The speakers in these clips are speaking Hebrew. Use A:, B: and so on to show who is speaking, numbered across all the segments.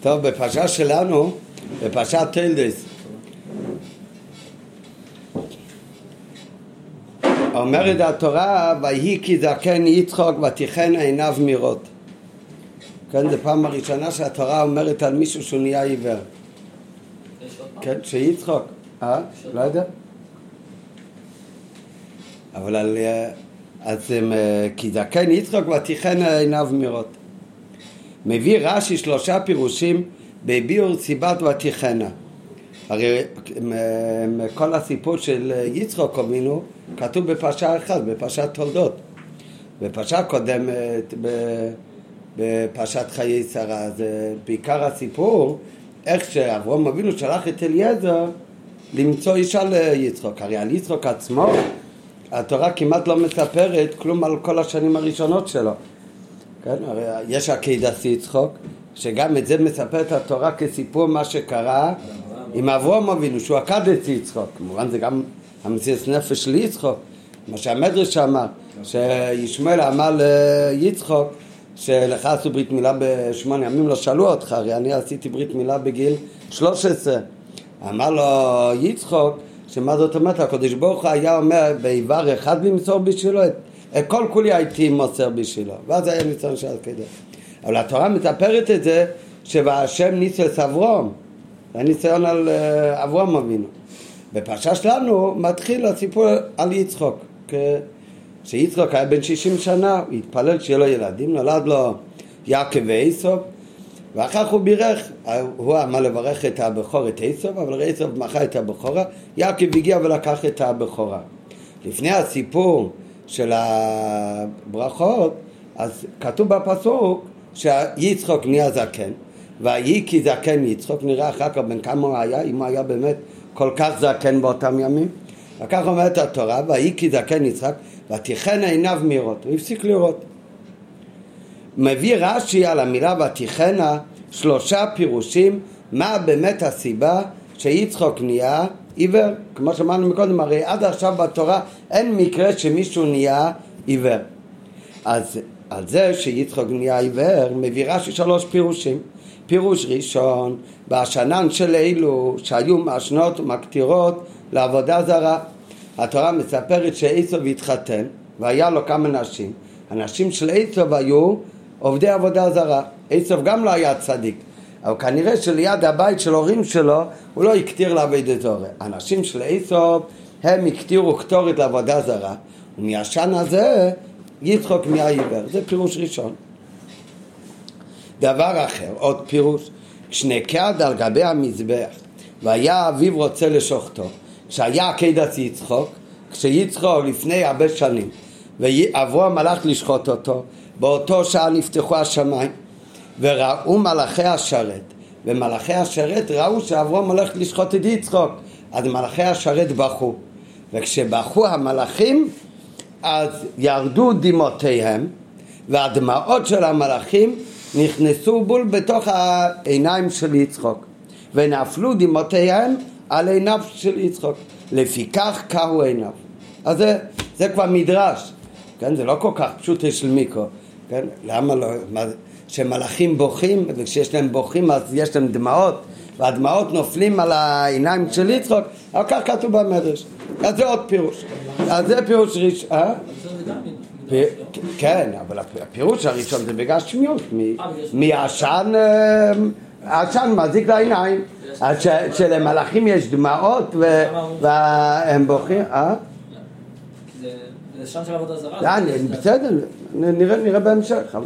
A: טוב, בפרשה שלנו, בפרשת טלדס, אומרת התורה, ויהי כי זקן יצחוק ותיכן עיניו מראות. כן, זו פעם הראשונה שהתורה אומרת על מישהו שהוא נהיה עיוור. כן, שיצחוק. אה? לא יודע. אבל על... אה, אז אה, כי זקן יצחוק ותיכן עיניו מראות. מביא רש"י שלושה פירושים בביאור סיבת ותיכנה. הרי כל הסיפור של יצחוק אבינו כתוב בפרשה אחת, בפרשת תולדות. בפרשה קודמת, בפרשת חיי שרה, זה בעיקר הסיפור איך שאברום אבינו שלח את אליעזר למצוא אישה ליצחוק. הרי על יצחוק עצמו התורה כמעט לא מספרת כלום על כל השנים הראשונות שלו. כן, הרי יש עקידת יצחוק, שגם את זה מספרת התורה כסיפור מה שקרה עם אברום אבינו, שהוא עקד את יצחוק. כמובן זה גם המציאות נפש של יצחוק, מה שהמדרש אמר, שישמעאל אמר ליצחוק, שלך עשו ברית מילה בשמונה ימים, לא שאלו אותך, הרי אני עשיתי ברית מילה בגיל 13. אמר לו יצחוק, שמה זאת אומרת, הקדוש ברוך הוא היה אומר באיבר אחד למסור בשבילו, את, כל כולי הייתי מוסר בשבילו, ואז היה ניסיון של כדי. אבל התורה מספרת את זה, שבהשם ניסס אברום, זה ניסיון על אה, אברום אבינו. בפרשה שלנו מתחיל הסיפור על יצחוק, שיצחוק היה בן 60 שנה, הוא התפלל שיהיה לו ילדים, נולד לו יעקב ועשב, ואחר כך הוא בירך, הוא אמר לברך את הבכור, את עשב, אבל עשב מכר את הבכורה, יעקב הגיע ולקח את הבכורה. לפני הסיפור של הברכות, אז כתוב בפסוק שיצחוק נהיה זקן, ויהי כי זקן יצחוק, נראה אחר כך בן כמה הוא היה, אם הוא היה באמת כל כך זקן באותם ימים. וכך אומרת התורה, ויהי כי זקן יצחק, ותיכן עיניו מראות, הוא הפסיק לראות. מביא רש"י על המילה ותיכנה שלושה פירושים מה באמת הסיבה שיצחוק נהיה עיוור. כמו שאמרנו מקודם, הרי עד עכשיו בתורה אין מקרה שמישהו נהיה עיוור. אז על זה שיצחוק נהיה עיוור מביא רש"י שלוש פירושים. פירוש ראשון, בשנן של אלו שהיו מעשנות ומקטירות לעבודה זרה. התורה מספרת שעשב התחתן והיה לו כמה נשים. הנשים של עשב היו עובדי עבודה זרה. עשב גם לא היה צדיק, אבל כנראה שליד הבית של הורים שלו הוא לא הקטיר לעבוד את זורה. הנשים של עשב הם הקטירו קטורת לעבודה זרה, ומהשן הזה יצחוק נהיה עיוור. זה פירוש ראשון. דבר אחר, עוד פירוש, כשנקד על גבי המזבח והיה אביו רוצה לשוחטו, כשהיה עקדת יצחוק, כשיצחוק לפני הרבה שנים ואברהם הלך לשחוט אותו, באותו שעה נפתחו השמיים וראו מלאכי השרת ומלאכי השרת ראו שאברהם הולך לשחוט את יצחוק אז מלאכי השרת בכו וכשבכו המלאכים אז ירדו דמעותיהם והדמעות של המלאכים נכנסו בול בתוך העיניים של יצחוק ונפלו דמעותיהם על עיניו של יצחוק לפיכך קהו עיניו אז זה, זה כבר מדרש כן? זה לא כל כך פשוט של מיקרו כן? למה לא? מה, שמלאכים בוכים וכשיש להם בוכים אז יש להם דמעות והדמעות נופלים על העיניים של יצחוק אבל כך כתוב במדרש אז זה עוד פירוש אז זה פירוש ראשון אה? כן, אבל הפירוש הראשון זה בגשמיות, מעשן, עשן מזיק לעיניים, שלמלאכים יש דמעות והם בוכים, אה?
B: זה שם של עבודה זרה?
A: בסדר, נראה בהמשך.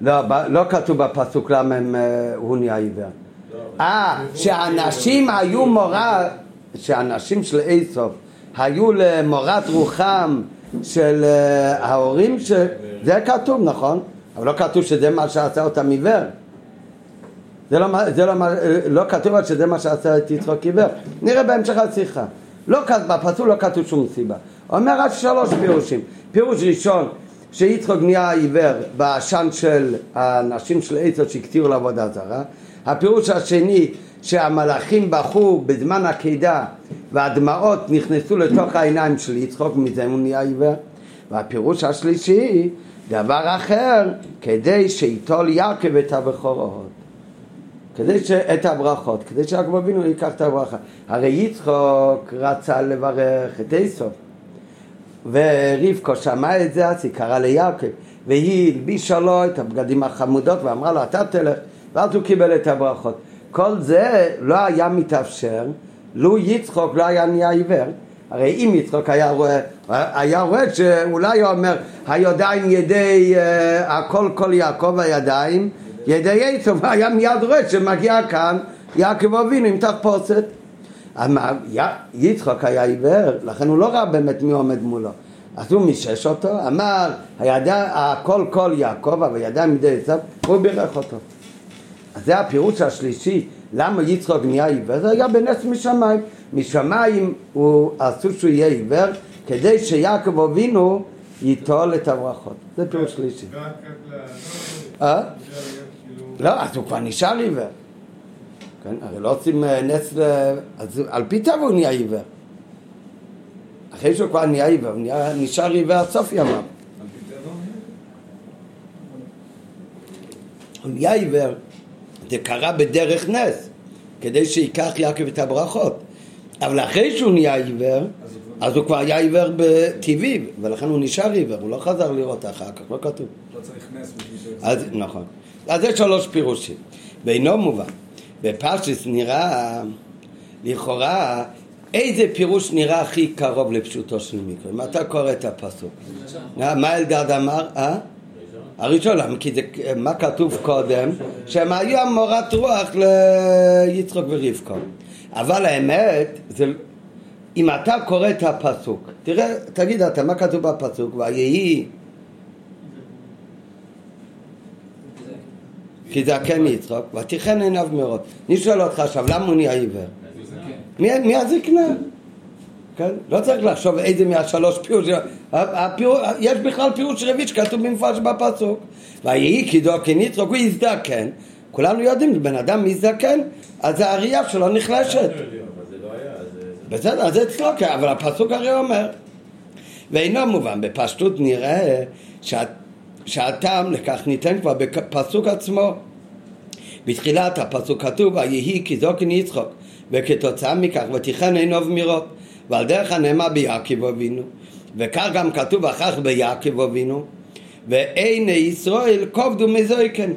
A: לא, לא כתוב בפסוק למה הוא נהיה עיוור. אה, שאנשים היו מורה שהנשים של איסוף היו למורת רוחם של uh, ההורים, ש... זה כתוב, נכון? אבל לא כתוב שזה מה שעשה אותם עיוור. זה לא, זה לא, לא כתוב שזה מה שעשה את יצחוק עיוור. נראה בהמשך השיחה. לא, בפסוק לא כתוב שום סיבה. אומר רק שלוש פירושים. פירוש ראשון, שיצחוק נהיה עיוור בעשן של הנשים של עשר שהקטירו לעבודה זרה. הפירוש השני, שהמלאכים בכו בזמן הקידה והדמעות נכנסו לתוך העיניים של יצחוק, מזה הוא נהיה עיוור. והפירוש השלישי, דבר אחר, כדי שיטול יעקב את הבכורות. כדי ש... את הברכות, כדי שיעקב אבינו ייקח את הברכה. הרי יצחוק רצה לברך את איסוף, ורבקו שמע את זה, אז היא קראה ליעקב, והיא הלבישה לו את הבגדים החמודות ואמרה לו, אתה תלך, ואז הוא קיבל את הברכות. כל זה לא היה מתאפשר לו יצחוק לא היה נהיה עיוור. הרי אם יצחוק היה רואה, היה רואה שאולי הוא אומר, הידיים ידי, uh, הכל כל יעקב הידיים, ידי עשו, היה מיד רואה שמגיע כאן יעקב אבינו עם תחפושת. יצחוק היה עיוור, לכן הוא לא ראה באמת מי עומד מולו. אז הוא מישש אותו, אמר, הידע, הכל כל יעקב, אבל ידיים מידי עשו, הוא בירך אותו. אז זה הפירוש השלישי, למה יצחוק נהיה עיוור? זה היה בנס משמיים. משמיים הוא עשו שהוא יהיה עיוור, כדי שיעקב אבינו ייטול את הברכות. זה פירוש שלישי. אה? לא, אז הוא כבר נשאר עיוור. כן, הרי לא עושים אה, נס ל... אז על פי טבע הוא נהיה עיוור. אחרי שהוא כבר נהיה עיוור, הוא נשאר עיוור עד סוף ימיו. הוא נהיה עיוור, זה קרה בדרך נס, כדי שייקח יעקב את הברכות. אבל אחרי שהוא נהיה עיוור, אז הוא כבר היה עיוור בטבעי, ולכן הוא נשאר עיוור, הוא לא חזר לראות אחר כך, לא כתוב.
C: לא צריך נס בשביל
A: זה. נכון. אז יש שלוש פירושים. ואינו מובן. בפרשס נראה, לכאורה, איזה פירוש נראה הכי קרוב לפשוטו של מקרא? אם אתה קורא את הפסוק. מה אלדד אמר? אה? הראשון, כי זה, מה כתוב קודם? שהם היו המורת רוח ליצחוק ורבקו. אבל האמת, זה, אם אתה קורא את הפסוק, תראה, תגיד אתה, מה כתוב בפסוק? ויהי כי זה כן יצחוק, ותיכן עיניו מאוד. אני שואל אותך עכשיו, למה הוא נהיה עיוור? מי הזקנה? כן? לא צריך לחשוב איזה מהשלוש פירוש, יש בכלל פירוש רביעי שכתוב במפורש בפסוק. ויהי כי דוקן יצחוק, הוא יזדקן. כולנו יודעים, בן אדם מזדקן, אז הראייה שלו נחלשת. בסדר, אז זה אצלו, אבל הפסוק הרי אומר. ואינו מובן, בפשטות נראה שאת שהטעם לכך ניתן כבר בפסוק עצמו. בתחילת הפסוק כתוב, ויהי כי זוקן יצחוק, וכתוצאה מכך ותיכן עינו ומירות, ועל דרך הנאמר ביעקב אבינו, וכך גם כתוב אחר כך ביעקב אבינו, ועיני ישראל כובדו מזויקן.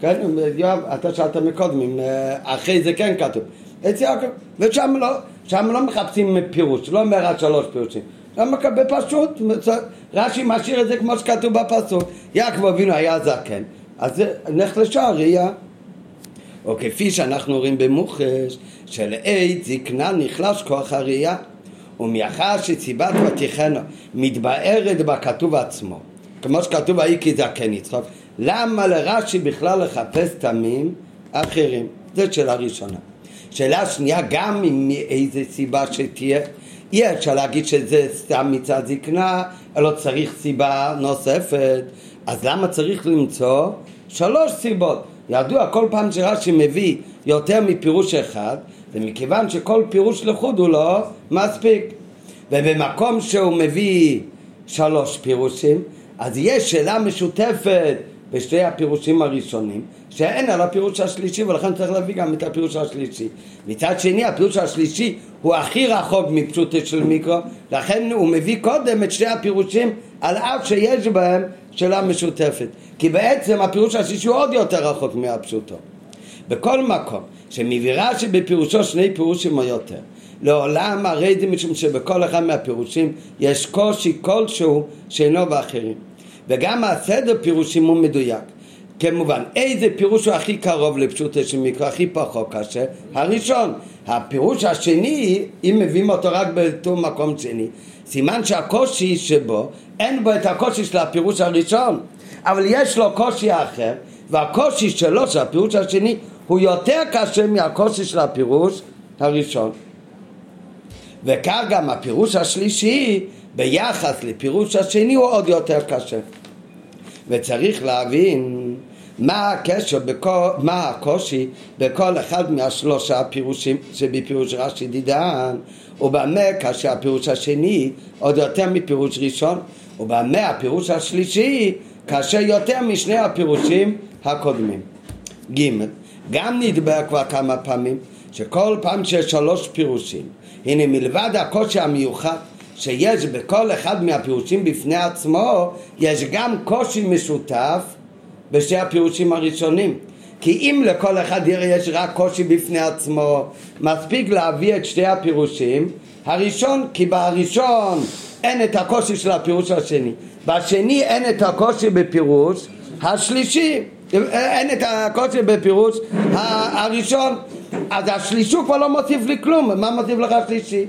A: כן, יואב, אתה שאלת מקודם, אם אה, אחרי זה כן כתוב. אצל יעקב, ושם לא, שם לא מחפשים פירוש, לא אומר רק שלוש פירושים. למה בפשוט, רש"י משאיר את זה כמו שכתוב בפסוק, יעקב אבינו היה זקן, אז נחלשה הראייה. או כפי שאנחנו רואים במוחש, שלעת זקנה נחלש כוח הראייה, ומאחר שסיבת ותיכנו מתבארת בכתוב עצמו, כמו שכתוב ויהי כי זקן יצחק, למה לרש"י בכלל לחפש תמים אחרים? זו שאלה ראשונה. שאלה שנייה, גם אם מאיזה סיבה שתהיה, אי אפשר להגיד שזה סתם מצד זקנה, אלא צריך סיבה נוספת. אז למה צריך למצוא שלוש סיבות? ידוע, כל פעם שרש"י מביא יותר מפירוש אחד, זה מכיוון שכל פירוש לחוד הוא לא מספיק. ובמקום שהוא מביא שלוש פירושים, אז יש שאלה משותפת בשתי הפירושים הראשונים, שאין על הפירוש השלישי, ולכן צריך להביא גם את הפירוש השלישי. מצד שני, הפירוש השלישי הוא הכי רחוק מפשוטו של מיקרו, לכן הוא מביא קודם את שתי הפירושים על אף שיש בהם שאלה משותפת. כי בעצם הפירוש השלישי הוא עוד יותר רחוק מהפשוטו. בכל מקום שמביא רש"י בפירושו שני פירושים או יותר, לעולם הרי זה משום שבכל אחד מהפירושים יש קושי כלשהו שאינו באחרים. וגם הסדר פירושים הוא מדויק. כמובן, איזה פירוש הוא הכי קרוב לפשוטו של מקרא, הכי פחות קשה? הראשון. הפירוש השני, אם מביאים אותו רק באותו מקום שני, סימן שהקושי שבו, אין בו את הקושי של הפירוש הראשון, אבל יש לו קושי אחר, והקושי שלו, של הפירוש השני, הוא יותר קשה מהקושי של הפירוש הראשון. וכך גם הפירוש השלישי, ביחס לפירוש השני, הוא עוד יותר קשה. וצריך להבין מה הקשר, בכל, מה הקושי בכל אחד מהשלושה פירושים שבפירוש רש"י דידן ובמה כאשר הפירוש השני עוד יותר מפירוש ראשון ובמה הפירוש השלישי קשה יותר משני הפירושים הקודמים. ג' גם נדבר כבר כמה פעמים שכל פעם שיש שלוש פירושים הנה מלבד הקושי המיוחד שיש בכל אחד מהפירושים בפני עצמו יש גם קושי משותף בשתי הפירושים הראשונים. כי אם לכל אחד יש רק קושי בפני עצמו מספיק להביא את שתי הפירושים. הראשון כי בראשון אין את הקושי של הפירוש השני. בשני אין את הקושי בפירוש השלישי. אין את הקושי בפירוש הראשון. אז השלישי כבר לא מוסיף לי כלום. מה מוסיף לך שלישי?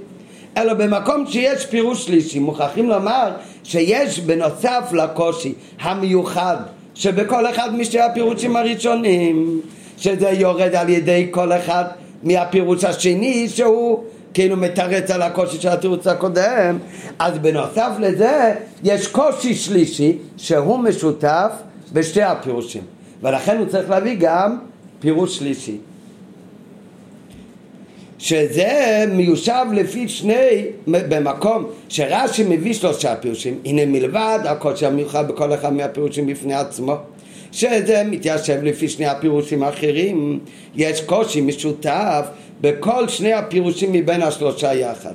A: אלא במקום שיש פירוש שלישי מוכרחים לומר שיש בנוסף לקושי המיוחד שבכל אחד משתי הפירושים הראשונים שזה יורד על ידי כל אחד מהפירוש השני שהוא כאילו מתרץ על הקושי של התירוץ הקודם. אז בנוסף לזה יש קושי שלישי שהוא משותף בשתי הפירושים. ולכן הוא צריך להביא גם פירוש שלישי שזה מיושב לפי שני, במקום שרש"י מביא שלושה פירושים, הנה מלבד הקושי המיוחד בכל אחד מהפירושים בפני עצמו, שזה מתיישב לפי שני הפירושים האחרים, יש קושי משותף בכל שני הפירושים מבין השלושה יחד,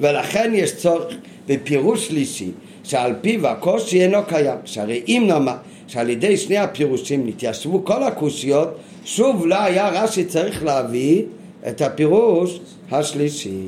A: ולכן יש צורך בפירוש שלישי, שעל פיו הקושי אינו קיים, שהרי אם נאמר שעל ידי שני הפירושים נתיישבו כל הקושיות, שוב לא היה רש"י צריך להביא את הפירוש השלישי.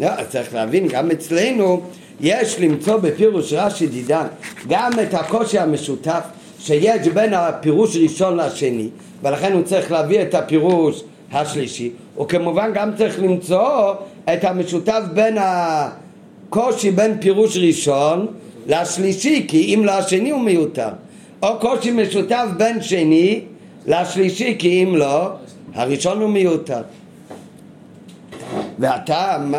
A: לא, צריך להבין, גם אצלנו יש למצוא בפירוש רש"י דידן גם את הקושי המשותף שיש בין הפירוש ראשון לשני, ולכן הוא צריך להביא את הפירוש השלישי, וכמובן גם צריך למצוא את המשותף בין הקושי בין פירוש ראשון לשלישי, כי אם לא השני הוא מיותר, או קושי משותף בין שני לשלישי, כי אם לא, הראשון הוא מיותר. והטעם,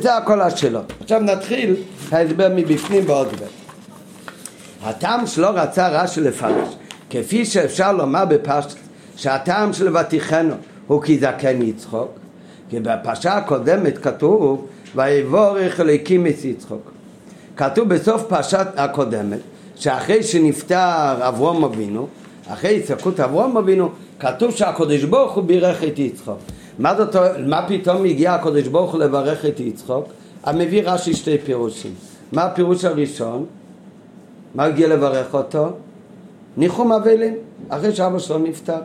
A: זה הכל השאלות. עכשיו נתחיל ההסבר מבפנים בעוד בית. הטעם שלא רצה רש"י לפרש, כפי שאפשר לומר בפשט, שהטעם של ותיכנו הוא כי זקן יצחוק, כי בפרשה הקודמת כתוב ויבורך אליקים את יצחוק. כתוב בסוף פרשת הקודמת שאחרי שנפטר אברום אבינו, אחרי הצקות אברום אבינו, כתוב שהקדוש ברוך הוא בירך את יצחוק. מה, זאת, מה פתאום הגיע הקדוש ברוך הוא לברך את יצחוק? המביא רש"י שתי פירושים. מה הפירוש הראשון? מה הגיע לברך אותו? ניחום אבלים, אחרי שאבא שלו נפטר.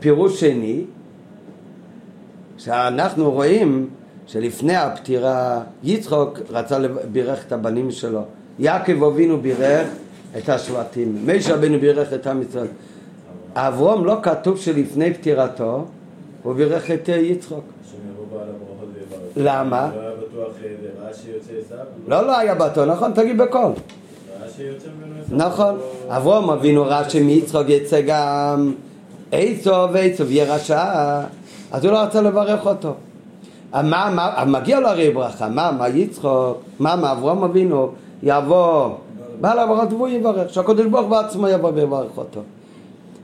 A: פירוש שני, שאנחנו רואים שלפני הפטירה יצחוק רצה לברך את הבנים שלו. יעקב אבינו בירך את השבטים, מישה רבנו בירך את עם ישראל. אברום לא כתוב שלפני פטירתו הוא בירך את אה, יצחוק. למה? לא, לא, לא היה בטוח, נכון, תגיד בקול. נכון, אברום אבינו רש"י מיצחוק יצא גם. עיצוב ועיצוב יהיה רשע, אז הוא לא רצה לברך אותו. מה, מגיע לו הרי ברכה, מה, מה יצחוק, מה, מה אברום אבינו? יבוא. בעל הברכות והוא יברך, שהקדוש ברוך בעצמו יבוא ויברך אותו.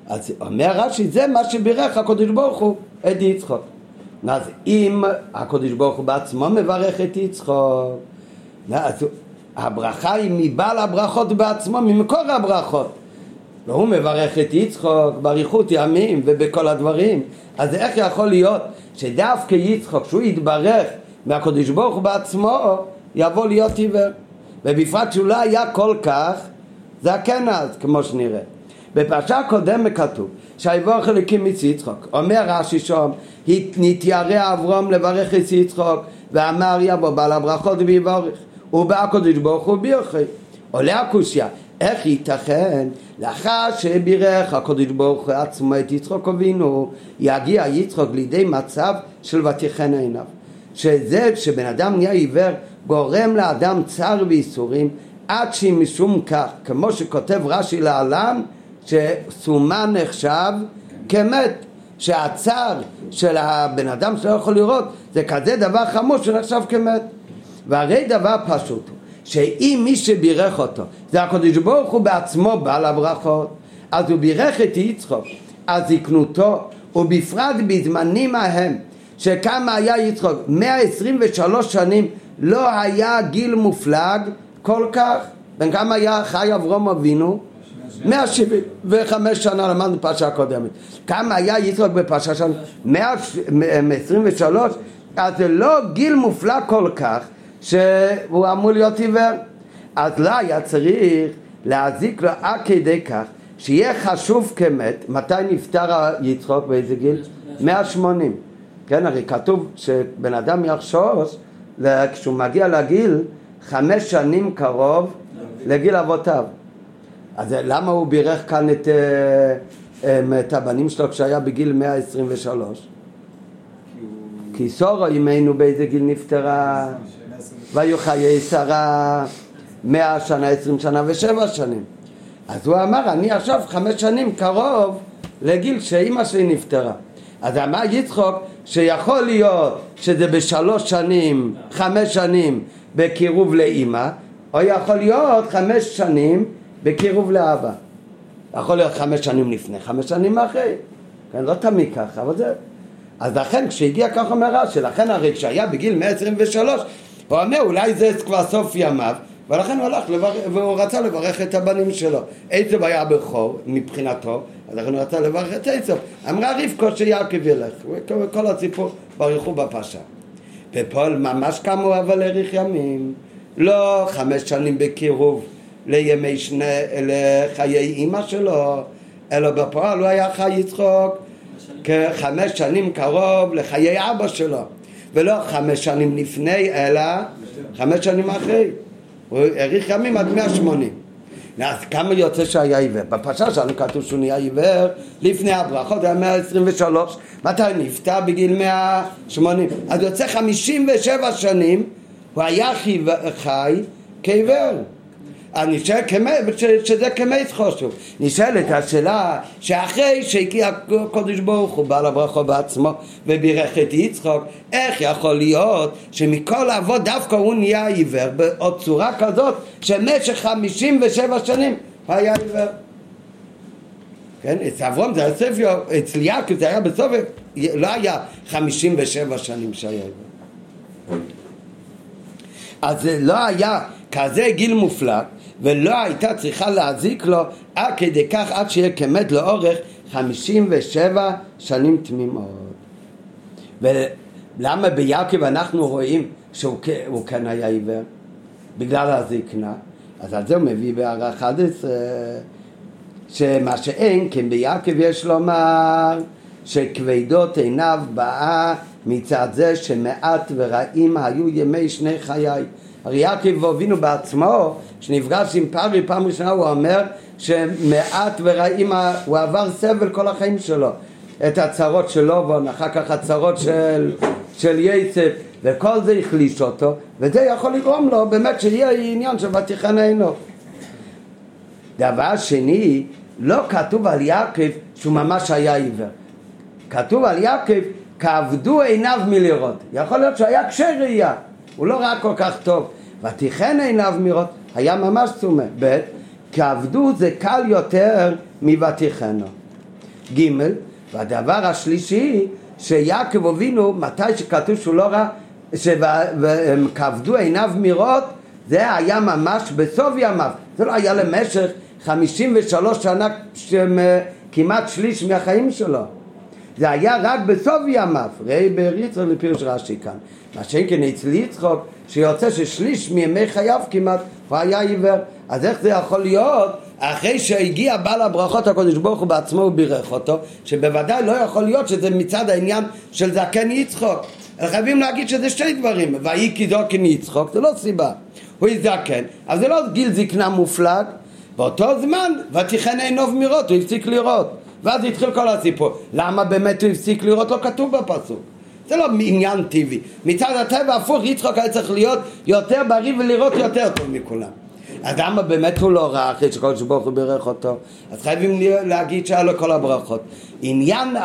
A: אז אומר רש"י, זה מה שבירך הקדוש ברוך הוא את יצחוק. אז אם הקדוש ברוך הוא בעצמו מברך את יצחוק, אז הברכה היא מבעל הברכות בעצמו, ממקור הברכות. והוא מברך את יצחוק באריכות ימים ובכל הדברים. אז איך יכול להיות שדווקא יצחוק, שהוא יתברך מהקדוש ברוך הוא בעצמו, יבוא להיות עיוור? ובפרט שהוא לא היה כל כך זקן אז, כמו שנראה. בפרשה הקודמת כתוב שהיבוך אליקים את יצחוק. אומר רש"י שם נתיירא אברום לברך את יצחוק ואמר יבוא בעל הברכות ויבורך ובא הקדוש ברוך הוא בירכי. עולה הקושיה איך ייתכן לאחר שבירך הקדוש ברוך הוא עצמו את יצחוק אבינו? יגיע יצחוק לידי מצב של ותיכן עיניו. שזה כשבן אדם נהיה עיוור גורם לאדם צער וייסורים עד שמשום כך כמו שכותב רש"י להלן שסומן נחשב כמת, שהצער של הבן אדם שלא יכול לראות זה כזה דבר חמור שנחשב כמת. והרי דבר פשוט הוא, שאם מי שבירך אותו זה הקדוש ברוך הוא בעצמו בעל הברכות, אז הוא בירך את יצחוק על זקנותו, ובפרט בזמנים ההם, שכמה היה יצחוק, 123 שנים לא היה גיל מופלג כל כך, בן כמה היה חי אברום אבינו? 175 שנה למדנו פרשה קודמת. כמה היה יצחק בפרשה שלנו? 123? אז זה לא גיל מופלא כל כך שהוא אמור להיות עיוור. אז לא היה צריך להזיק לו עד כדי כך שיהיה חשוב כמת, מתי נפטר יצחוק באיזה גיל? 180. כן, הרי כתוב שבן אדם יחשוש כשהוא מגיע לגיל חמש שנים קרוב לגיל אבותיו. אז למה הוא בירך כאן את, אה, אה, את הבנים שלו כשהיה בגיל 123? כי סורו אמנו באיזה גיל נפטרה והיו חיי שרה מאה שנה, עשרים שנה ושבע שנים. אז הוא אמר, אני עכשיו חמש שנים קרוב לגיל שאימא שלי נפטרה. אז אמר יצחוק שיכול להיות שזה בשלוש שנים, חמש שנים בקירוב לאימא, או יכול להיות חמש שנים בקירוב לאבא. יכול להיות חמש שנים לפני, חמש שנים אחרי. כן, לא תמיד ככה, אבל זה... אז לכן כשהגיע כך אומר רש"י, לכן הרי כשהיה בגיל 123, הוא אומר אולי זה כבר סוף ימיו, ולכן הוא הלך לבר... והוא רצה לברך את הבנים שלו. עצב היה בכור מבחינתו, אז לכן הוא רצה לברך את עצב. אמרה רבקו שיעקב ילך, וכל הסיפור ברכו בפרשה. ופה ממש קמו אבל האריך ימים. לא חמש שנים בקירוב לימי שני, לחיי אימא שלו, אלא בפועל הוא היה חי יצחוק כחמש שנים קרוב לחיי אבא שלו, ולא חמש שנים לפני, אלא חמש שנים אחרי. הוא האריך ימים עד 180. אז כמה יוצא שהיה עיוור? בפרשה שלנו כתוב שהוא נהיה עיוור לפני הברכות, היה 123. מתי נפטר? בגיל 180. אז יוצא 57 שנים, הוא היה חי כעיוור. נשאל שזה כמת חושוב. נשאלת השאלה שאחרי שהגיע הקודש ברוך הוא בעל הברכו בעצמו ובירך את יצחוק, איך יכול להיות שמכל אבות דווקא הוא נהיה עיוור בעוד צורה כזאת שמשך חמישים ושבע שנים היה עיוור. כן, אצל אברום זה היה ספר, אצל יעקב זה היה בסוף, לא היה חמישים ושבע שנים שהיה עיוור. אז זה לא היה כזה גיל מופלג ולא הייתה צריכה להזיק לו עד כדי כך עד שיהיה כמת לאורך חמישים ושבע שנים תמימות. ולמה ביעקב אנחנו רואים שהוא כן היה עיוור? בגלל הזקנה. אז על זה הוא מביא בהערה 11 שמה שאין כן ביעקב יש לומר שכבדות עיניו באה מצד זה שמעט ורעים היו ימי שני חיי הרי יעקב אבינו בעצמו, שנפגש עם פרי פעם ראשונה, הוא אומר שמעט ורעים, הוא עבר סבל כל החיים שלו. את הצרות של לובון, אחר כך הצרות של, של יצף, וכל זה החליש אותו, וזה יכול לגרום לו באמת שיהיה עניין של ותיכן עינו. דבר שני, לא כתוב על יעקב שהוא ממש היה עיוור. כתוב על יעקב, כעבדו עיניו מלראות. יכול להיות שהיה קשה ראייה, הוא לא ראה כל כך טוב. ותיכן עיניו מראות, היה ממש צומא. ב', כעבדות זה קל יותר מוותיכנו. ג', והדבר השלישי, שיעקב אבינו, מתי שכתוב שהוא לא ראה, שכעבדו עיניו מראות, זה היה ממש בסוף ימיו. זה לא היה למשך חמישים ושלוש שנה, כמעט שליש מהחיים שלו. זה היה רק בסוף ימיו, ראי בריצר לפירוש רש"י כאן. מה שאין כן אצל יצחוק, שיוצא ששליש מימי חייו כמעט הוא היה עיוור. אז איך זה יכול להיות אחרי שהגיע בעל הברכות הקודש ברוך הוא בעצמו ובירך אותו, שבוודאי לא יכול להיות שזה מצד העניין של זקן יצחוק. חייבים להגיד שזה שתי דברים, ויהי כי זקן יצחוק, זה לא סיבה. הוא יזקן, אז זה לא גיל זקנה מופלג, באותו זמן ותיכן עינו מראות, הוא הפסיק לראות. ואז התחיל כל הסיפור. למה באמת הוא הפסיק לראות? לא כתוב בפסוק. זה לא עניין טבעי. מצד הטבע הפוך, יצחוק היה צריך להיות יותר בריא ולראות יותר טוב מכולם. אז למה באמת הוא לא ראה אחרי שכל שברוך הוא בירך אותו? אז חייבים להגיד שהיה לו כל הברכות. עניין